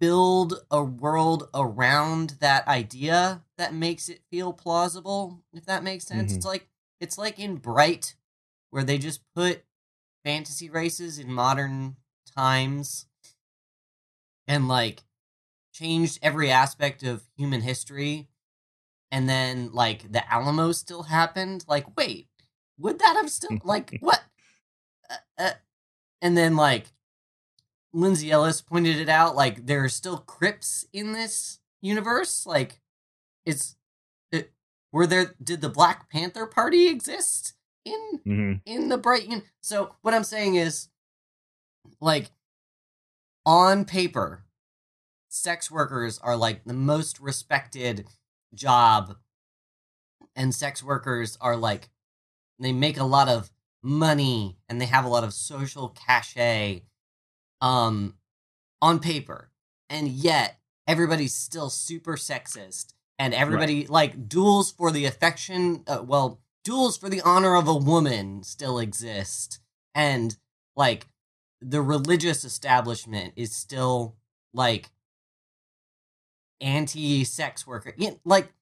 build a world around that idea that makes it feel plausible, if that makes sense. Mhm. It's like it's like in Bright where they just put fantasy races in modern times and like changed every aspect of human history and then like the Alamo still happened. Like, wait, would that have still <laughs> like what? Uh, uh, and then like Lindsay Ellis pointed it out. Like, there are still crypts in this universe. Like, it's it, were there? Did the Black Panther Party exist in Mm-hmm. in the Brighton. So what I'm saying is, like, on paper, sex workers are like the most respected job, and sex workers are like they make a lot of money and they have a lot of social cachet, um, on paper, and yet everybody's still super sexist, and everybody like duels for the affection. Uh, well, duels for the honor of a woman still exist and like the religious establishment is still like anti-sex worker. Yeah, like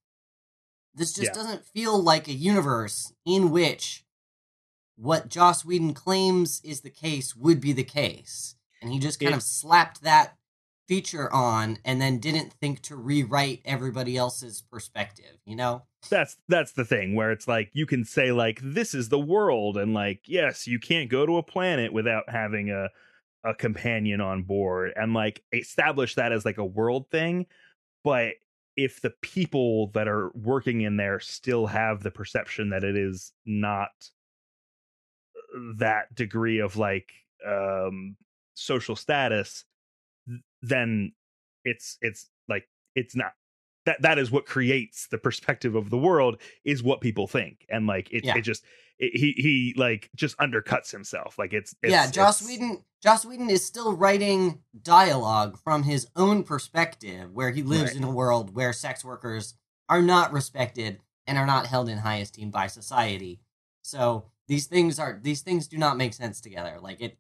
this just Yeah. doesn't feel like a universe in which what Joss Whedon claims is the case would be the case. And he just kind It- of slapped that feature on and then didn't think to rewrite everybody else's perspective you know? That's that's the thing where it's like you can say like this is the world and like yes, you can't go to a planet without having a a companion on board and like establish that as like a world thing, but if the people that are working in there still have the perception that it is not that degree of like um social status then it's it's like it's not that that is what creates the perspective of the world is what people think and like it, Yeah. it just it, he he like just undercuts himself like it's, it's yeah, Joss it's- Whedon. Joss Whedon is still writing dialogue from his own perspective, where he lives Right. in a world where sex workers are not respected and are not held in high esteem by society. So these things are these things do not make sense together. Like it,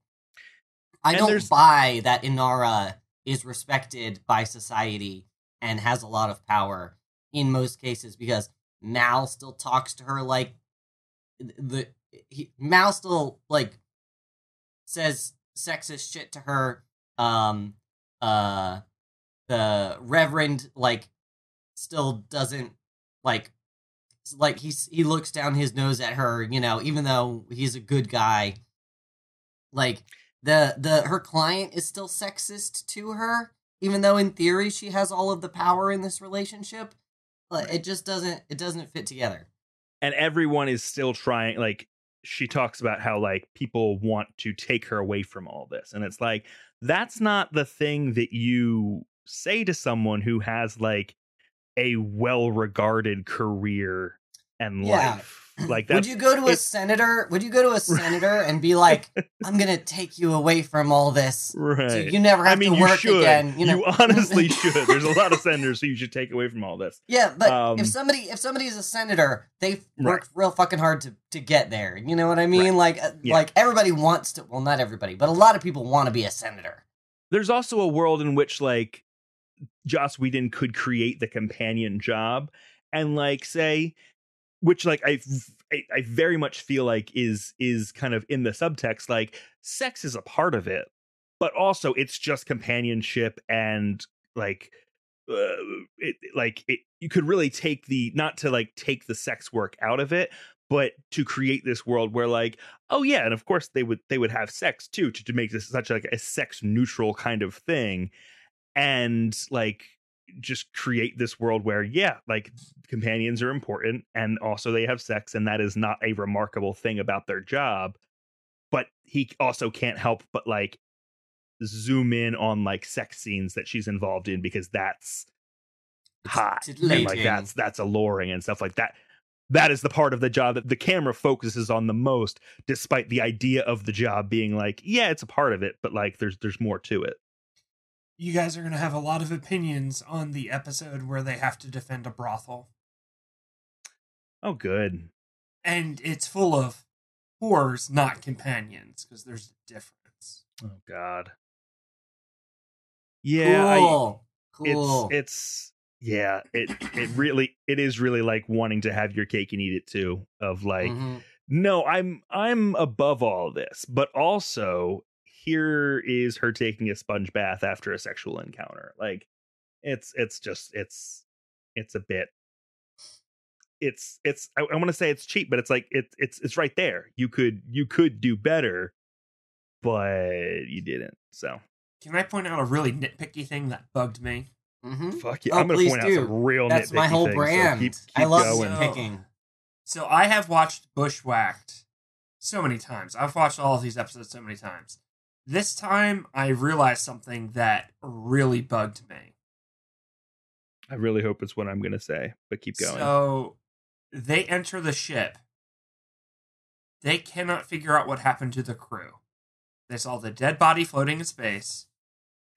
I And don't buy that Inara is respected by society and has a lot of power in most cases because Mal still talks to her like the he, Mal still like says sexist shit to her. Um, uh, the Reverend like still doesn't like like he's he looks down his nose at her, you know, even though he's a good guy. Like the the her client is still sexist to her, even though in theory she has all of the power in this relationship. Like it just doesn't it doesn't fit together. and everyone is still trying like she talks about how like people want to take her away from all this and it's like that's not the thing that you say to someone who has like a well-regarded career and Yeah. life like that. would you go to a it- senator? Would you go to a senator and be like, <laughs> "I'm gonna take you away from all this, right so you never I have mean, to work should. again"? You know, <laughs> honestly <laughs> should. There's a lot of senators who you should take away from all this. Yeah, but Um, if somebody if somebody is a senator, they Right. work real fucking hard to to get there. You know what I mean? Like uh, Yeah. like everybody wants to. Well, not everybody, but a lot of people want to be a senator. there's also a world in which like Joss Whedon could create the companion job and like say which like I, I I very much feel like is is kind of in the subtext like sex is a part of it but also it's just companionship and like uh, it like it you could really take the not to like take the sex work out of it but to create this world where like oh yeah and of course they would they would have sex too to, to make this such like a sex neutral kind of thing. And like just create this world where yeah like companions are important and also they have sex and that is not a remarkable thing about their job but he also can't help but like zoom in on like sex scenes that she's involved in because that's hot and like that's that's alluring and stuff like that. That is the part of the job that the camera focuses on the most despite the idea of the job being like yeah it's a part of it but like there's there's more to it You guys are going to have a lot of opinions on the episode where they have to defend a brothel. oh good And it's full of whores, not companions, because there's a difference. oh god yeah I, cool, cool. it's it's yeah it it really it is really like wanting to have your cake and eat it too of like Mhm. no i'm i'm above all this but also here is her taking a sponge bath after a sexual encounter like it's it's just it's it's a bit it's it's i, I want to say it's cheap but it's like it, it's it's right there you could you could do better but you didn't so Can I point out a really nitpicky thing that bugged me? Mm-hmm. fuck you Oh, i'm gonna please point do. out some real That's my whole things, so brand. keep- I love going. nitpicking. So I have watched Bushwhacked so many times. I've watched all of these episodes so many times. This time I realized something that really bugged me. I really hope it's what I'm going to say, but keep going. So they enter the ship. They cannot figure out what happened to the crew. They saw the dead body floating in space,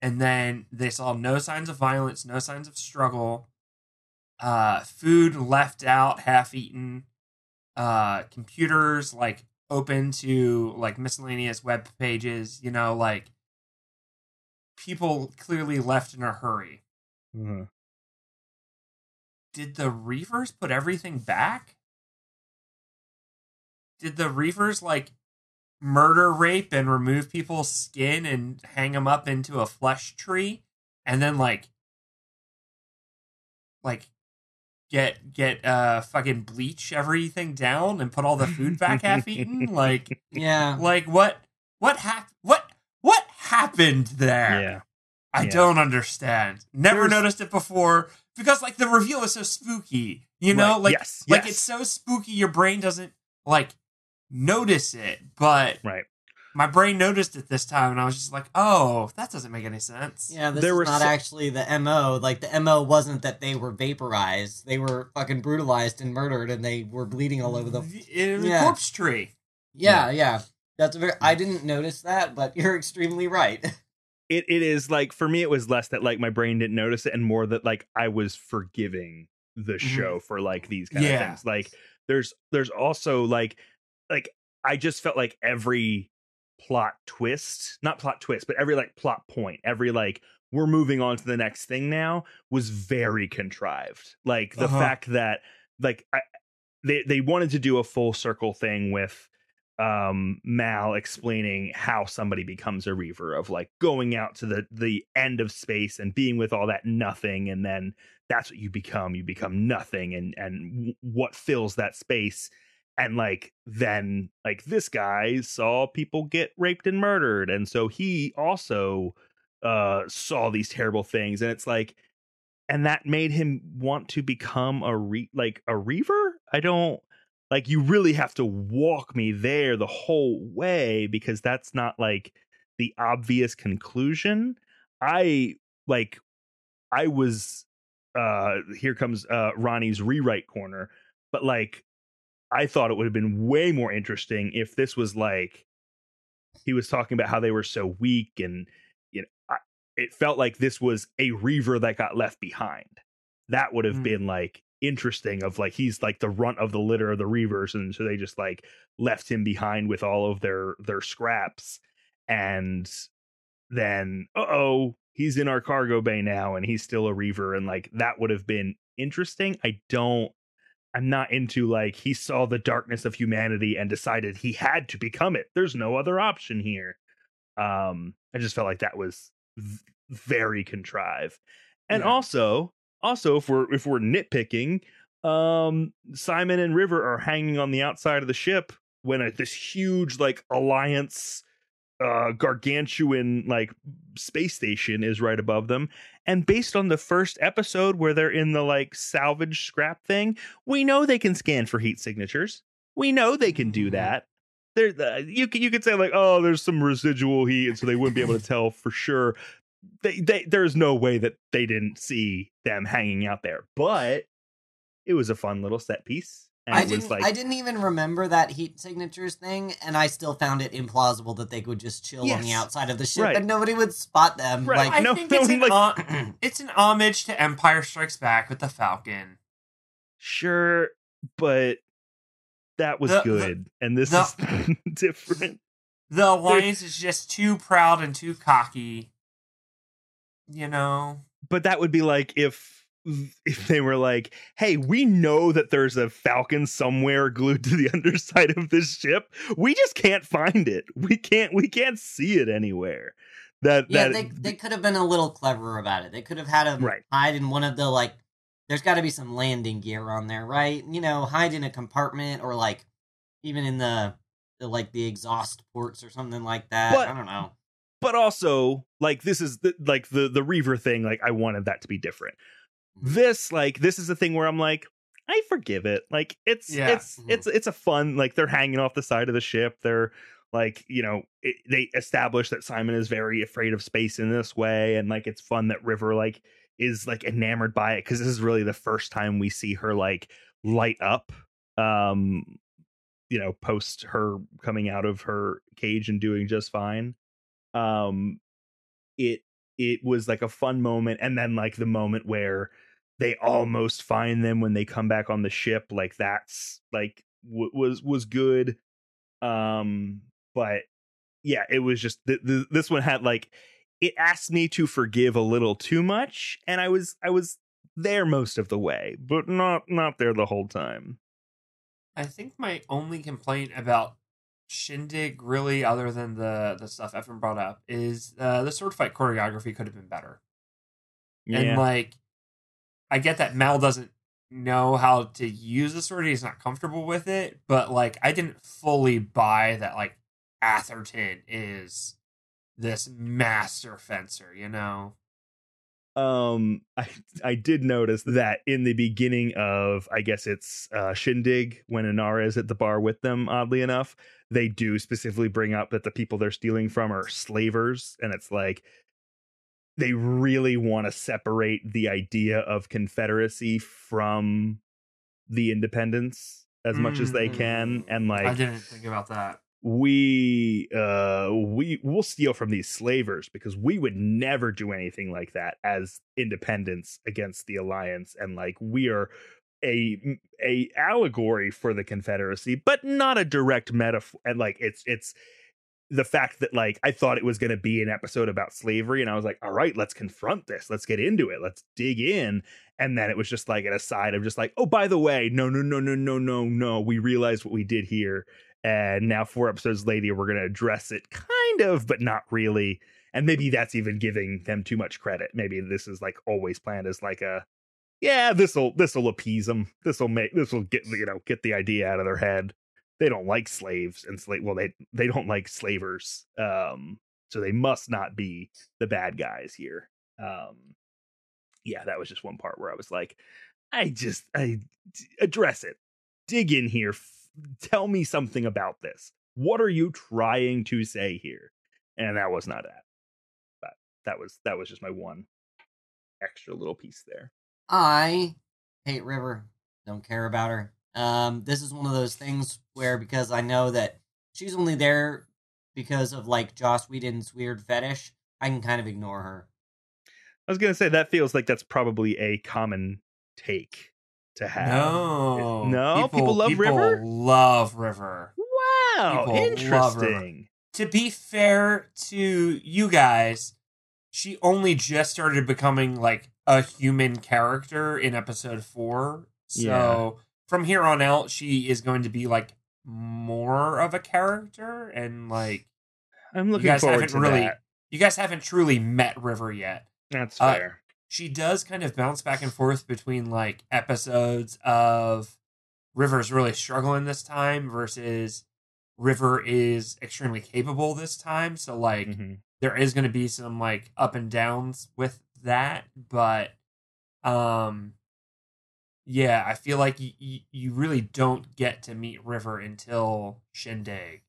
and then they saw no signs of violence, no signs of struggle. Uh, food left out, half eaten. Uh, computers like open to like miscellaneous web pages. You know, like people clearly left in a hurry Mhm. did the Reavers put everything back? Did the Reavers like murder, rape, and remove people's skin and hang them up into a flesh tree, and then like, like, get get uh fucking bleach everything down and put all the food back half eaten? <laughs> Like, Yeah. like what what hap- what what happened there? Yeah. I Yeah. don't understand. Never There's- noticed it before. because like the reveal is so spooky, you know, Right, like yes, like yes. it's so spooky your brain doesn't like notice it, but right. My brain noticed it this time, and I was just like, oh, that doesn't make any sense. Yeah, this There is were not so- actually the MO. Like the MO wasn't that they were vaporized. They were fucking brutalized and murdered and they were bleeding all over the in the Yeah. corpse tree. Yeah, yeah. That's a very I didn't notice that, but <laughs> you're extremely right. <laughs> It it is like for me it was less that like my brain didn't notice it and more that like I was forgiving the mm-hmm. show for like these kind of things. Like there's there's also like like I just felt like every plot twist, not plot twist, but every like plot point, every like we're moving on to the next thing now was very contrived. Like the Uh-huh. fact that like I, they they wanted to do a full circle thing with um Mal explaining how somebody becomes a reaver of like going out to the the end of space and being with all that nothing and then that's what you become you become nothing and and what fills that space and like then like this guy saw people get raped and murdered and so he also uh saw these terrible things and it's like and that made him want to become a re like a reaver? I don't like you really have to walk me there the whole way because that's not like the obvious conclusion. I like i was uh here comes uh ronnie's rewrite corner but like i thought it would have been way more interesting if this was like he was talking about how they were so weak and you know I, it felt like this was a reaver that got left behind that would have Mm. been like interesting of like he's like the runt of the litter of the reavers and so they just like left him behind with all of their their scraps and then uh-oh he's in our cargo bay now and he's still a reaver and like that would have been interesting i don't i'm not into like he saw the darkness of humanity and decided he had to become it. There's no other option here. Um i just felt like that was v- very contrived. And Yeah. also also if we're if we're nitpicking um simon and river are hanging on the outside of the ship when a, this huge like alliance uh gargantuan like space station is right above them. And based on the first episode where they're in the like salvage scrap thing we know they can scan for heat signatures. We know they can do Mhm. that. There uh, you could you could say like oh there's some residual heat and so they wouldn't be able to tell for sure. They, they there's no way that they didn't see them hanging out there but it was a fun little set piece I didn't like I didn't even remember that heat signatures thing and I still found it implausible that they could just chill on the outside of the ship Right. and nobody would spot them. Right. Like I no- think no, it's, an, like- <laughs> <clears throat> hom- it's an homage to Empire Strikes Back with the Falcon. sure but that was The- the- good and this the- is <laughs> different The <laughs> Alliance is just too proud and too cocky. You know? but that would be like if <laughs> if they were like hey we know that there's a falcon somewhere glued to the <laughs> underside of this ship we just can't find it we can't we can't see it anywhere that Yeah, that they they could have been a little cleverer about it. They could have had him Right. hide in one of the like. There's got to be some landing gear on there, right? You know, hide in a compartment or like even in the, the like the exhaust ports or something like that. But- I don't know. but also like this is the, like the the reaver thing like i wanted that to be different this like this is a thing where i'm like i forgive it like it's Yeah. it's Mhm. it's it's a fun like they're hanging off the side of the ship they're like you know it, they establish that simon is very afraid of space in this way and like it's fun that river like is like enamored by it because this is really the first time we see her like light up um you know post her coming out of her cage and doing just fine um it it was like a fun moment and then like the moment where they almost find them when they come back on the ship like that's like w- was was good um but yeah it was just th- th- this one had like it asked me to forgive a little too much and i was i was there most of the way but not not there the whole time I think my only complaint about Shindig, really, other than the the stuff Evan brought up, is uh, the sword fight choreography could have been better. And like, I get that Mal doesn't know how to use the sword; he's not comfortable with it. But like, I didn't fully buy that. Like, Atherton is this master fencer, you know. um i i did notice that in the beginning of i guess it's uh shindig when inara is at the bar with them oddly enough they do specifically bring up that the people they're stealing from are slavers and it's like they really want to separate the idea of confederacy from the independence as much as they can and like I didn't think about that. we uh we will steal from these slavers because we would never do anything like that as independents against the alliance and like we are a a allegory for the confederacy but not a direct metaphor and like it's it's the fact that like I thought it was going to be an episode about slavery and I was like all right let's confront this. Let's get into it. Let's dig in. And then it was just like an aside of just like oh by the way no no no no no no no. We realized what we did here and now four episodes later we're going to address it kind of but not really. And maybe that's even giving them too much credit. Maybe this is like always planned as like a yeah this'll this'll appease them this'll make this'll get you know get the idea out of their head they don't like slaves and slave well they they don't like slavers um so they must not be the bad guys here um yeah that was just one part where i was like i just i address it. Dig in here. F- tell me something about this. What are you trying to say here? And that was not that. But that was that was just my one extra little piece there. I hate River. Don't care about her. Um, this is one of those things where because I know that she's only there because of like Joss Whedon's weird fetish, I can kind of ignore her. i was gonna say that feels like that's probably a common take to have No, No? People love River? Love River. wow People love her. interesting To be fair to you guys, she only just started becoming like a human character in episode four. So Yeah. From here on out, she is going to be like more of a character, and like i'm looking you guys forward haven't to really- that you guys haven't truly met River yet. that's Uh, fair she does kind of bounce back and forth between like episodes of River's really struggling this time versus River is extremely capable this time. So like Mhm. there is going to be some like up and downs with that, but um yeah, I feel like y- y- you really don't get to meet River until Shindig.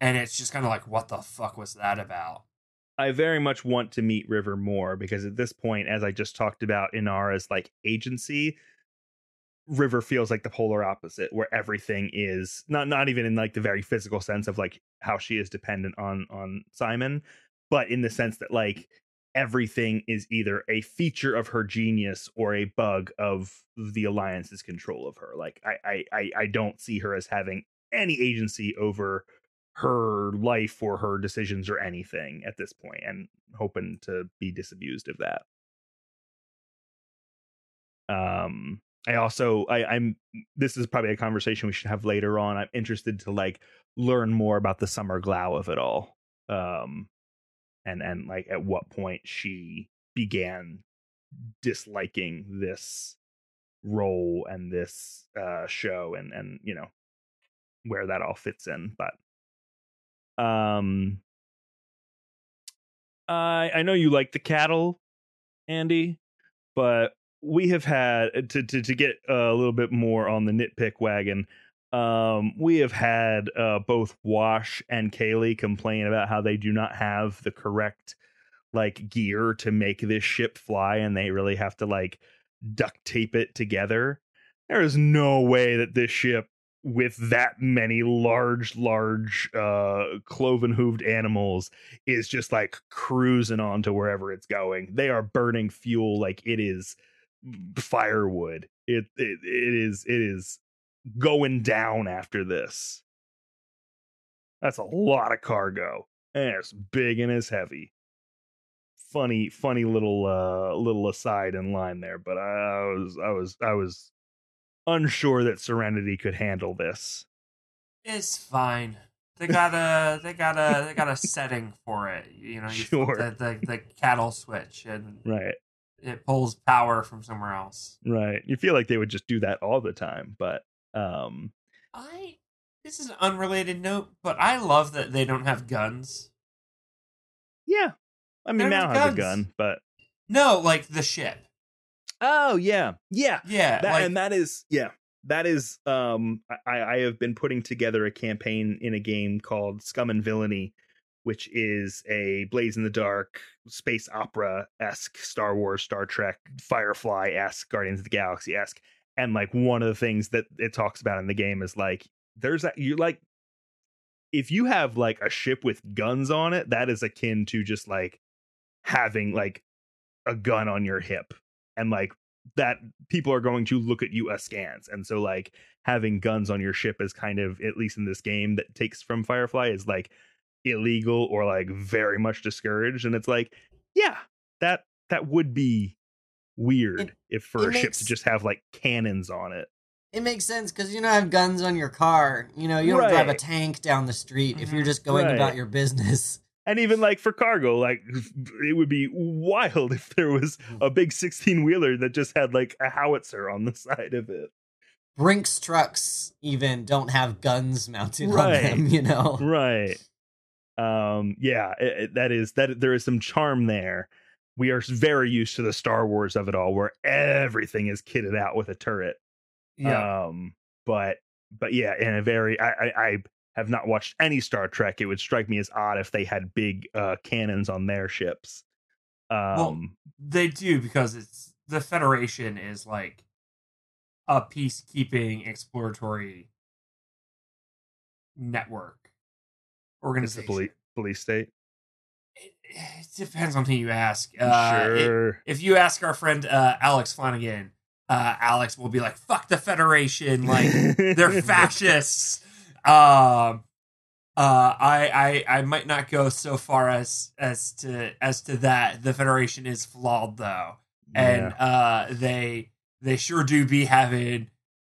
And it's just kind of like what the fuck was that about? I very much want to meet River more because at this point, as I just talked about in Inara's like agency, River feels like the polar opposite, where everything is not not even in like the very physical sense of like how she is dependent on on Simon, but in the sense that like everything is either a feature of her genius or a bug of the alliance's control of her. Like I I I, don't see her as having any agency over her life or her decisions or anything at this point and hoping to be disabused of that. Um i also i i'm this is probably a conversation we should have later on. I'm interested to like learn more about the Summer Glau of it all. Um and and like at what point she began disliking this role and this uh show and and you know where that all fits in but um i i know you like the cattle andy but we have had to to, to get a little bit more on the nitpick wagon um we have had uh both wash and kaylee complain about how they do not have the correct like gear to make this ship fly and they really have to like duct tape it together. There is no way that this ship with that many large large uh cloven hooved animals is just like cruising on to wherever it's going. They are burning fuel like it is firewood. It it, it is it is going down after this that's a lot of cargo and it's big and it's heavy funny funny little uh little aside in line there but i was i was i was unsure that serenity could handle this It's fine. They got a they got a they got a setting for it. You know, you Sure. the, the the cattle switch and right it pulls power from somewhere else. right you feel like they would just do that all the time but um I this is an unrelated note, but I love that they don't have guns. yeah i mean have has a gun but No, like the ship. Oh yeah, yeah. Yeah, That, like, and that is yeah. That is um I, I have been putting together a campaign in a game called Scum and Villainy, which is a Blades in the Dark space opera esque Star Wars, Star Trek, Firefly esque, Guardians of the Galaxy esque. And like one of the things that it talks about in the game is like there's that you like if you have like a ship with guns on it, that is akin to just like having like a gun on your hip and like that people are going to look at you askance and so like having guns on your ship is kind of at least in this game that takes from firefly is like illegal or like very much discouraged and it's like yeah that that would be weird It- if for a ship to just have like cannons on it It makes sense because you don't have guns on your car. You know, you don't drive a tank down the street if you're Mhm. just going Right. about your business. <laughs> and even like for cargo like <laughs> it would be wild if there was a big 16 wheeler that just had like a howitzer on the <laughs> side of it Brinks trucks even don't have guns mounted on them, you know. right um yeah it, it- that is that there is some charm there we are very used to the star wars of it all where everything is kitted out with a turret yeah. um but but yeah in a very I, I i have not watched any star trek it would strike me as odd if they had big uh cannons on their ships um they do because it's the Federation is like a peacekeeping exploratory network organization. police police state It, depends on who you ask. Uh, it- if you ask our friend uh, Alex Flanagan, uh, Alex will be like, "Fuck the Federation!" Like they're <laughs> fascists. Um, uh, I, I I might not go so far as as to as to that. The Federation is flawed though, and uh, they they sure do be having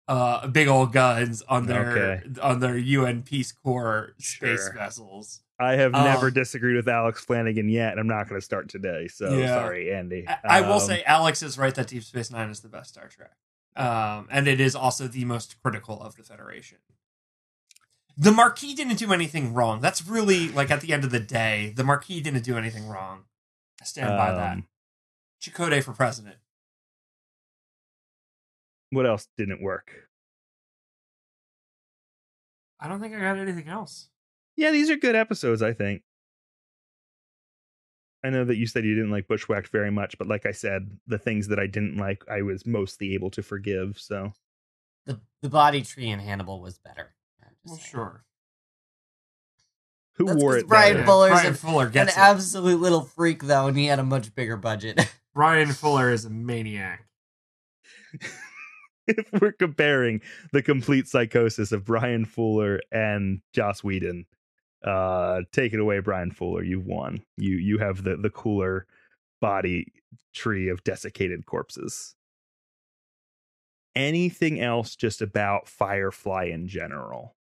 uh big old guns on their Okay. on their UN Peace Corps space Sure. vessels. I have Um, never disagreed with Alex Flanagan yet, and I'm not going to start today. So Yeah. sorry, Andy. I, I will Um, say Alex is right that Deep Space Nine is the best Star Trek, um, and it is also the most critical of the Federation. The Maquis didn't do anything wrong. That's really like at the end of the day, the Maquis didn't do anything wrong. I stand by that. um, Chakotay for president. What else didn't work? I don't think I got anything else. Yeah, these are good episodes. I think. I know that you said you didn't like Bushwhacked very much, but like I said, the things that I didn't like, I was mostly able to forgive. So The the body tree in Hannibal was better. Well, sure. who That's wore 'cause it? Bryan better? Fuller's Bryan a- Fuller An it. absolute little freak though, and he had a much bigger budget. <laughs> Bryan Fuller is a maniac. <laughs> if we're comparing the complete psychosis of Bryan Fuller and Joss Whedon, uh, take it away, Bryan Fuller. You've won. You you have the the cooler body tree of desiccated corpses. Anything else just about Firefly in general?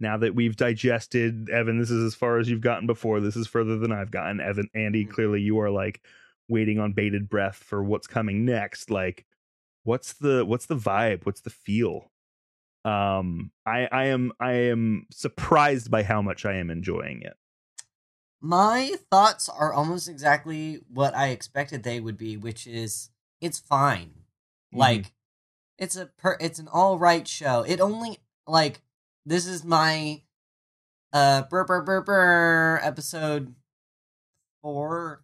Now that we've digested, Evan, this is as far as you've gotten before. This is further than I've gotten. Evan, Andy, clearly you are like waiting on bated breath for what's coming next. Like, what's the what's the vibe? What's the feel? Um, I I am I am surprised by how much I am enjoying it. My thoughts are almost exactly what I expected they would be, which is it's fine. Mhm. Like it's a per it's an all right show. It only like this is my uh brr, brr, brr, brr, episode 4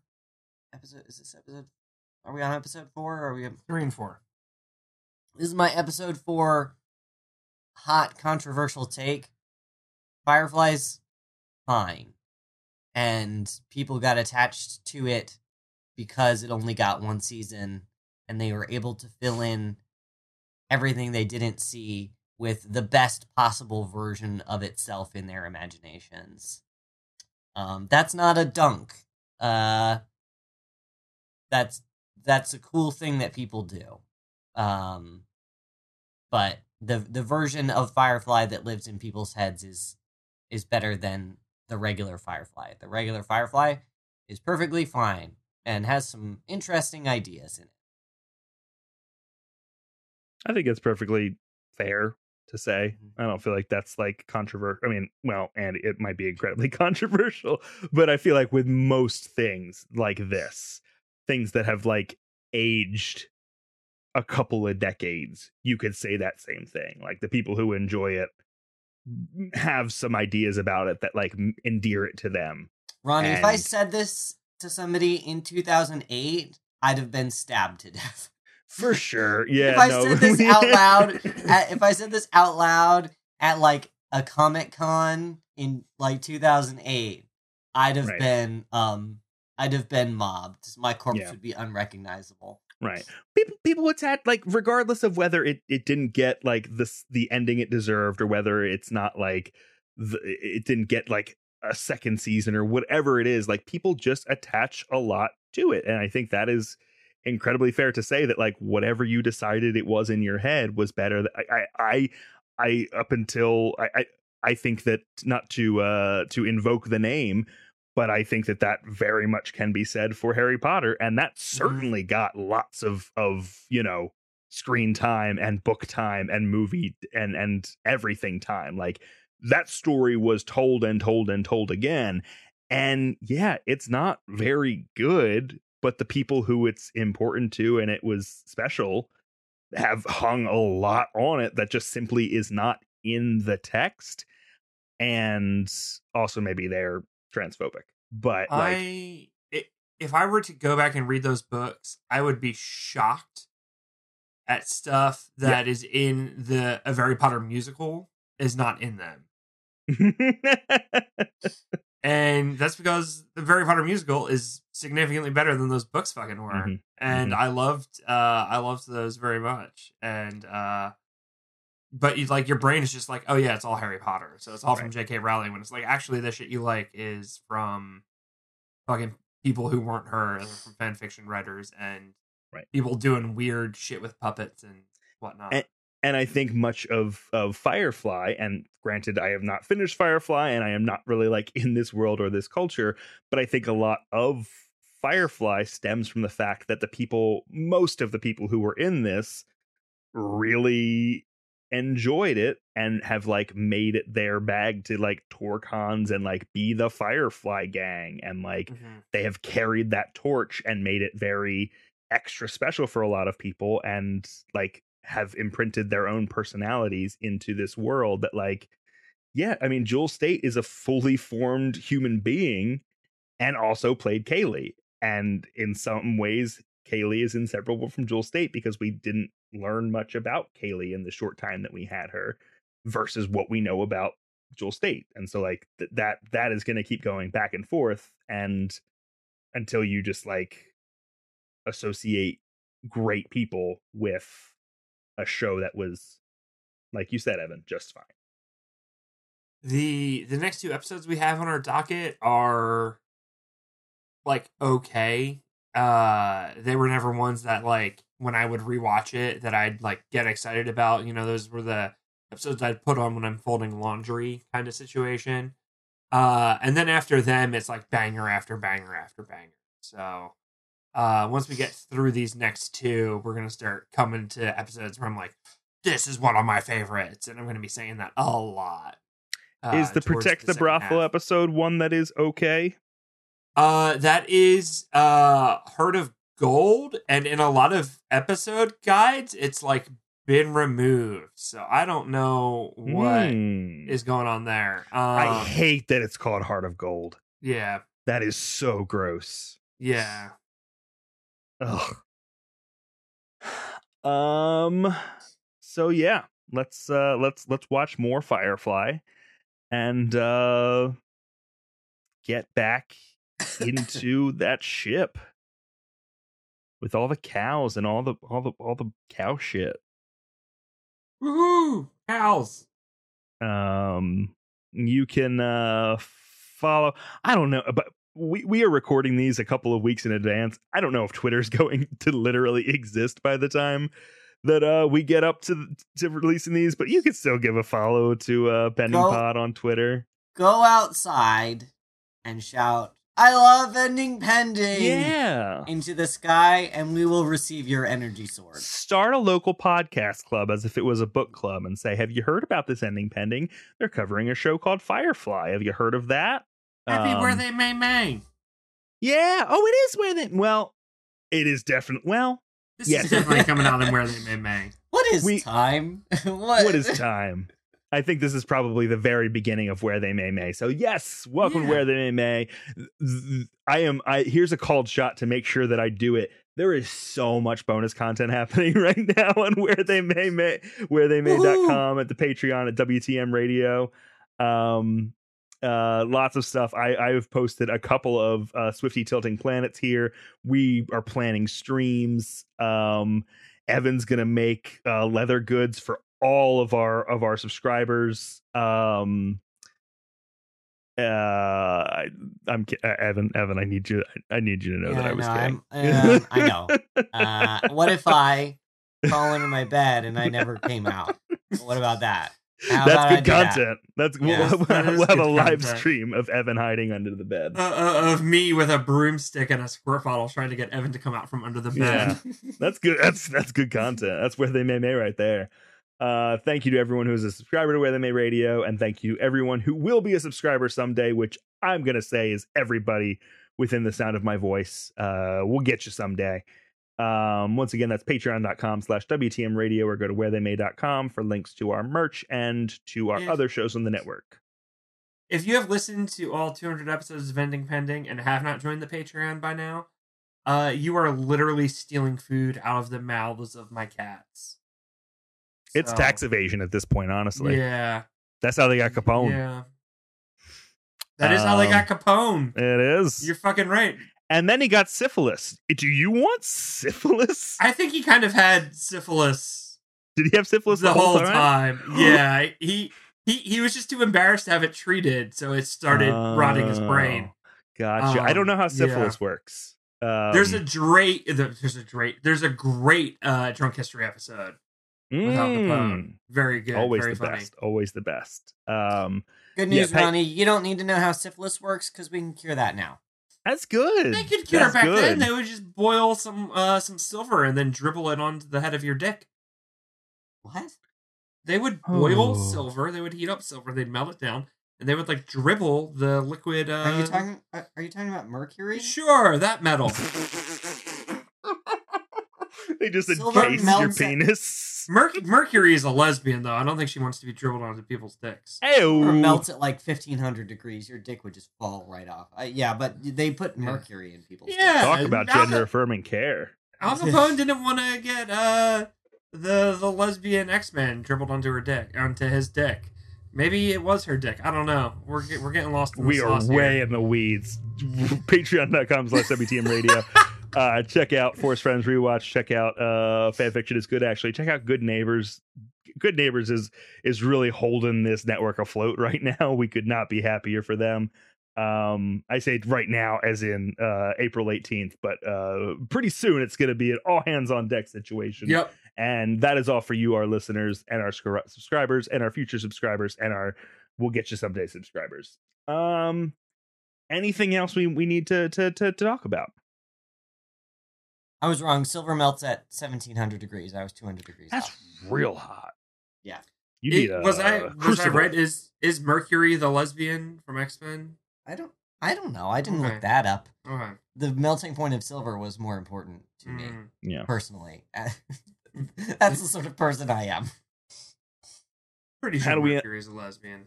episode is this episode are we on episode 4 or are we on... Three and four. this is my episode 4 hot controversial take. Firefly's fine. And people got attached to it because it only got one season and they were able to fill in everything they didn't see with the best possible version of itself in their imaginations. Um, that's not a dunk. Uh, that's that's a cool thing that people do. Um, but the the version of Firefly that lives in people's heads is is better than the regular Firefly. The regular Firefly is perfectly fine and has some interesting ideas in it. I think it's perfectly fair to say. Mhm. I don't feel like that's like controversial. I mean, well, and it might be incredibly <laughs> controversial, but I feel like with most things like this, things that have like aged a couple of decades, you could say that same thing. Like the people who enjoy it have some ideas about it that like endear it to them. Ronnie, if I said this to somebody in 2008, I'd have been stabbed to <laughs> death. For sure. Yeah. if I no. said this out loud, <laughs> at, if I said this out loud at like a Comic Con in like 2008, I'd have Right. been um I'd have been mobbed. My corpse Yeah. would be unrecognizable. Right. People people attach like regardless of whether it it didn't get like this the ending it deserved or whether it's not like the, it didn't get like a second season or whatever it is, like people just attach a lot to it. And I think that is incredibly fair to say that like whatever you decided it was in your head was better. I I I, I up until I, I I think that not to uh to invoke the name, but I think that that very much can be said for Harry Potter, and that mm-hmm. certainly got lots of of you know screen time and book time and movie and and everything time. Like that story was told and told and told again, and yeah, it's not very good. But the people who it's important to and it was special have hung a lot on it that just simply is not in the text and also maybe they're transphobic but like I if I were to go back and read those books, I would be shocked at stuff that is in the a Harry Potter musical is not in them. And that's because the Harry Potter musical is significantly better than those books fucking were. Mhm. And Mhm. I loved uh I loved those very much. And uh but you like your brain is just like, oh yeah, it's all Harry Potter. So it's all from J.K. Rowling when it's like actually the shit you like is from fucking people who weren't her from fan fiction writers and Right. people doing weird shit with puppets and whatnot. And- and I think much of of Firefly, and granted, I have not finished Firefly, and I am not really like in this world or this culture, but I think a lot of Firefly stems from the fact that the people, most of the people who were in this, really enjoyed it and have like made it their bag to like tour cons and like be the Firefly gang and like Mhm. they have carried that torch and made it very extra special for a lot of people and like have imprinted their own personalities into this world that like yeah i mean Jewel Staite is a fully formed human being and also played kaylee and in some ways kaylee is inseparable from Jewel Staite because we didn't learn much about kaylee in the short time that we had her versus what we know about Jewel Staite. And so like th- that that is going to keep going back and forth and until you just like associate great people with a show that was like you said evan just fine. The the next two episodes we have on our docket are like okay uh they were never ones that like when i would rewatch it that i'd like get excited about. You know those were the episodes i'd put on when i'm folding laundry kind of situation. Uh and then after them it's like banger after banger after banger. So uh once we get through these next two we're gonna start coming to episodes where i'm like this is one of my favorites and i'm gonna be saying that a lot is uh, the protect the, second brothel half. episode one that is okay Uh, that is uh Heart of Gold, and in a lot of episode guides, it's like been removed. So I don't know what is Hmm. going on there. Um, i hate that it's called heart of gold yeah, that is so gross yeah. Ugh. <sighs> Um. So yeah, let's uh let's let's watch more Firefly, and uh get back into that ship with all the cows and all the all the all the cow shit. Woohoo! Cows. um you can uh follow i don't know but we we are recording these a couple of weeks in advance i don't know if twitter's <laughs> going to literally exist by the time that uh we get up to to releasing these but you can still give a follow to uh pending pod on twitter Go outside and shout, I love ending pending yeah into the sky, and we will receive your energy sword. start a local podcast club as if it was a book club and say have you heard about this ending pending they're covering a show called firefly have you heard of that Happy Um, birthday, May May. Yeah. Oh, it is where they. Well, it is definitely well. This Yes. is definitely coming out in <laughs> where they may may. What is We- time? <laughs> what? What is time? I think this is probably the very beginning of where they may may. So yes, welcome to where they may may. I am. I here's a called shot to make sure that I do it. There is so much bonus content <laughs> happening right now on where they may may where they may.com at the Patreon at WTM Radio. Um, uh, lots of stuff. I I've posted a couple of uh, Swifty tilting planets here. We are planning streams. Um, Evan's gonna make uh, leather goods for all of our of our subscribers. Um, uh, I, I'm ki- uh, Evan. Evan, I need you. I need you to know Yeah, that I was no, kidding. I'm- um, I know. <laughs> Uh, what if I crawl into my bed and I never came out? What about that? How That's good do that? content. That's Yeah, we'll, that is we'll have a live content. stream of Evan hiding under the bed. Uh, uh, of me with a broomstick and a squirt bottle trying to get Evan to come out from under the bed. Yeah. That's good. That's that's good <laughs> content. That's where they may may right there. Uh, thank you to everyone who's a subscriber to Where They May Radio, and thank you everyone who will be a subscriber someday, which I'm gonna say is everybody within the sound of my voice. Uh, we'll get you someday. Um, once again, that's patreon.com slash WTM radio or go to wherethey.may.com for links to our merch and to our If- other shows on the network. If you have listened to all 200 episodes of Ending Pending and have not joined the Patreon by now, uh, you are literally stealing food out of the mouths of my cats. It's So, tax evasion at this point, honestly. Yeah. That's how they got Capone. Yeah. That is how they Um, got Capone. It is. You're fucking right. and then he got syphilis. Do you want syphilis? I think he kind of had syphilis Did he have syphilis the, the, whole time? time. <gasps> yeah, he he he was just too embarrassed to have it treated, so it started rotting his brain. Oh, Gotcha. I don't Um, know how syphilis works. Um, there's a great there's a great there's a great uh drunk history episode with Al mm, Capone. Very good, always very the funny. best. Always the best. Um, Good Yeah, news, pay- Ronnie. You don't need to know how syphilis works because we can cure that now. that's good. They could cure it That's back then. They would just boil some uh some silver and then dribble it onto the head of your dick. What? They would boil Oh. silver. They would heat up silver. They'd melt it down, and they would like dribble the liquid. Uh, Are you talking? Are are you talking about mercury? Sure, that metal. <laughs> they just Silver encase your melts it. penis. Mer- Mercury is a lesbian, though. I don't think she wants to be dribbled onto people's dicks. Ew. Or melts at like fifteen hundred degrees, your dick would just fall right off. Uh, yeah, but they put mercury in people's. Yeah. Talk about Al- gender affirming care. Al Capone <laughs> didn't want to get uh the the lesbian X Men dribbled onto her dick, onto his dick. Maybe it was her dick. I don't know. We're get, we're getting lost. In the We are sauce way Here. in the weeds. <laughs> Patreon.com slash WTM radio. <laughs> uh, check out Force Friends Rewatch. Check out uh, Fanfiction is Good, actually. Check out Good Neighbors. Good Neighbors is is really holding this network afloat <laughs> right now. We could not be happier for them. Um, I say right now, as in uh, April 18th, but uh, pretty soon it's going to be an all hands on deck situation. Yep. And that is all for you, our listeners, and our scri- subscribers, and our future subscribers, and our we'll get you someday subscribers. Um, anything else we we need to to to, to talk about? I was wrong. Silver melts at seventeen hundred degrees. I was two hundred degrees. That's off. real hot. Yeah. You It- need a was I was I right? Is is Mercury the lesbian from X Men? I don't. I don't know. I didn't Okay. look that up. Okay. The melting point of silver was more important to me Mm. Yeah. personally. <laughs> That's the sort of <laughs> person I am. Pretty How sure do we- Mercury's a lesbian.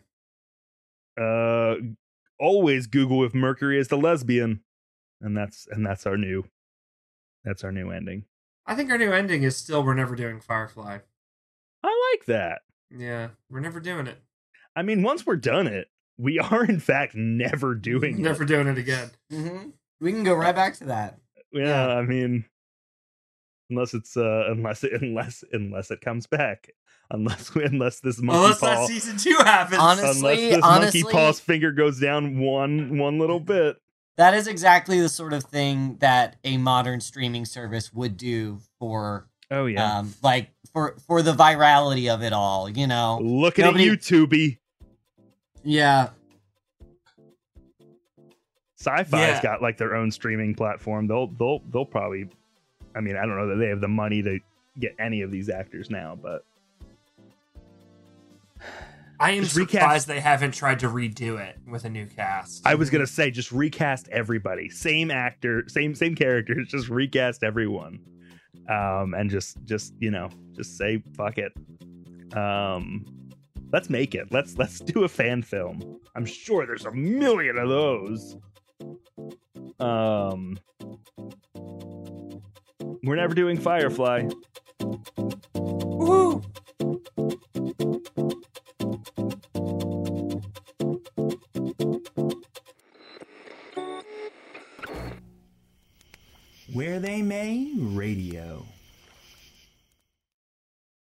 Uh, always Google if Mercury is the lesbian, and that's and that's our new, that's our new ending. I think our new ending is still we're never doing Firefly. I like that. Yeah, we're never doing it. I mean, once we're done it, we <laughs> are in fact never doing never it. doing it again. hmm We can go right back to that. Yeah, Yeah. I mean, unless it's uh, unless it, <laughs> unless unless it comes back, unless unless this monkey Unless paw, that season two happens. Honest- unless Honestly- this honestly- monkey paw's finger goes down one one little bit. That is exactly the sort of thing that a modern streaming service would do for, Oh yeah. um, like for for the virality of it all. You know. Look at nobody- it, Yeah. Sci-Fi's Yeah. got like their own streaming platform. They'll they'll they'll probably. I mean, I don't know that they have the money to get any of these actors now, but I am Just recast- surprised they haven't tried to redo it with a new cast. I was gonna say just recast everybody, same actor, same same characters, <laughs> just recast everyone, um, and just just you know just say fuck it. Um, let's make it. Let's let's do a fan film. I'm sure there's a million of those. Um, we're never doing Firefly. Woo! Where They May Radio.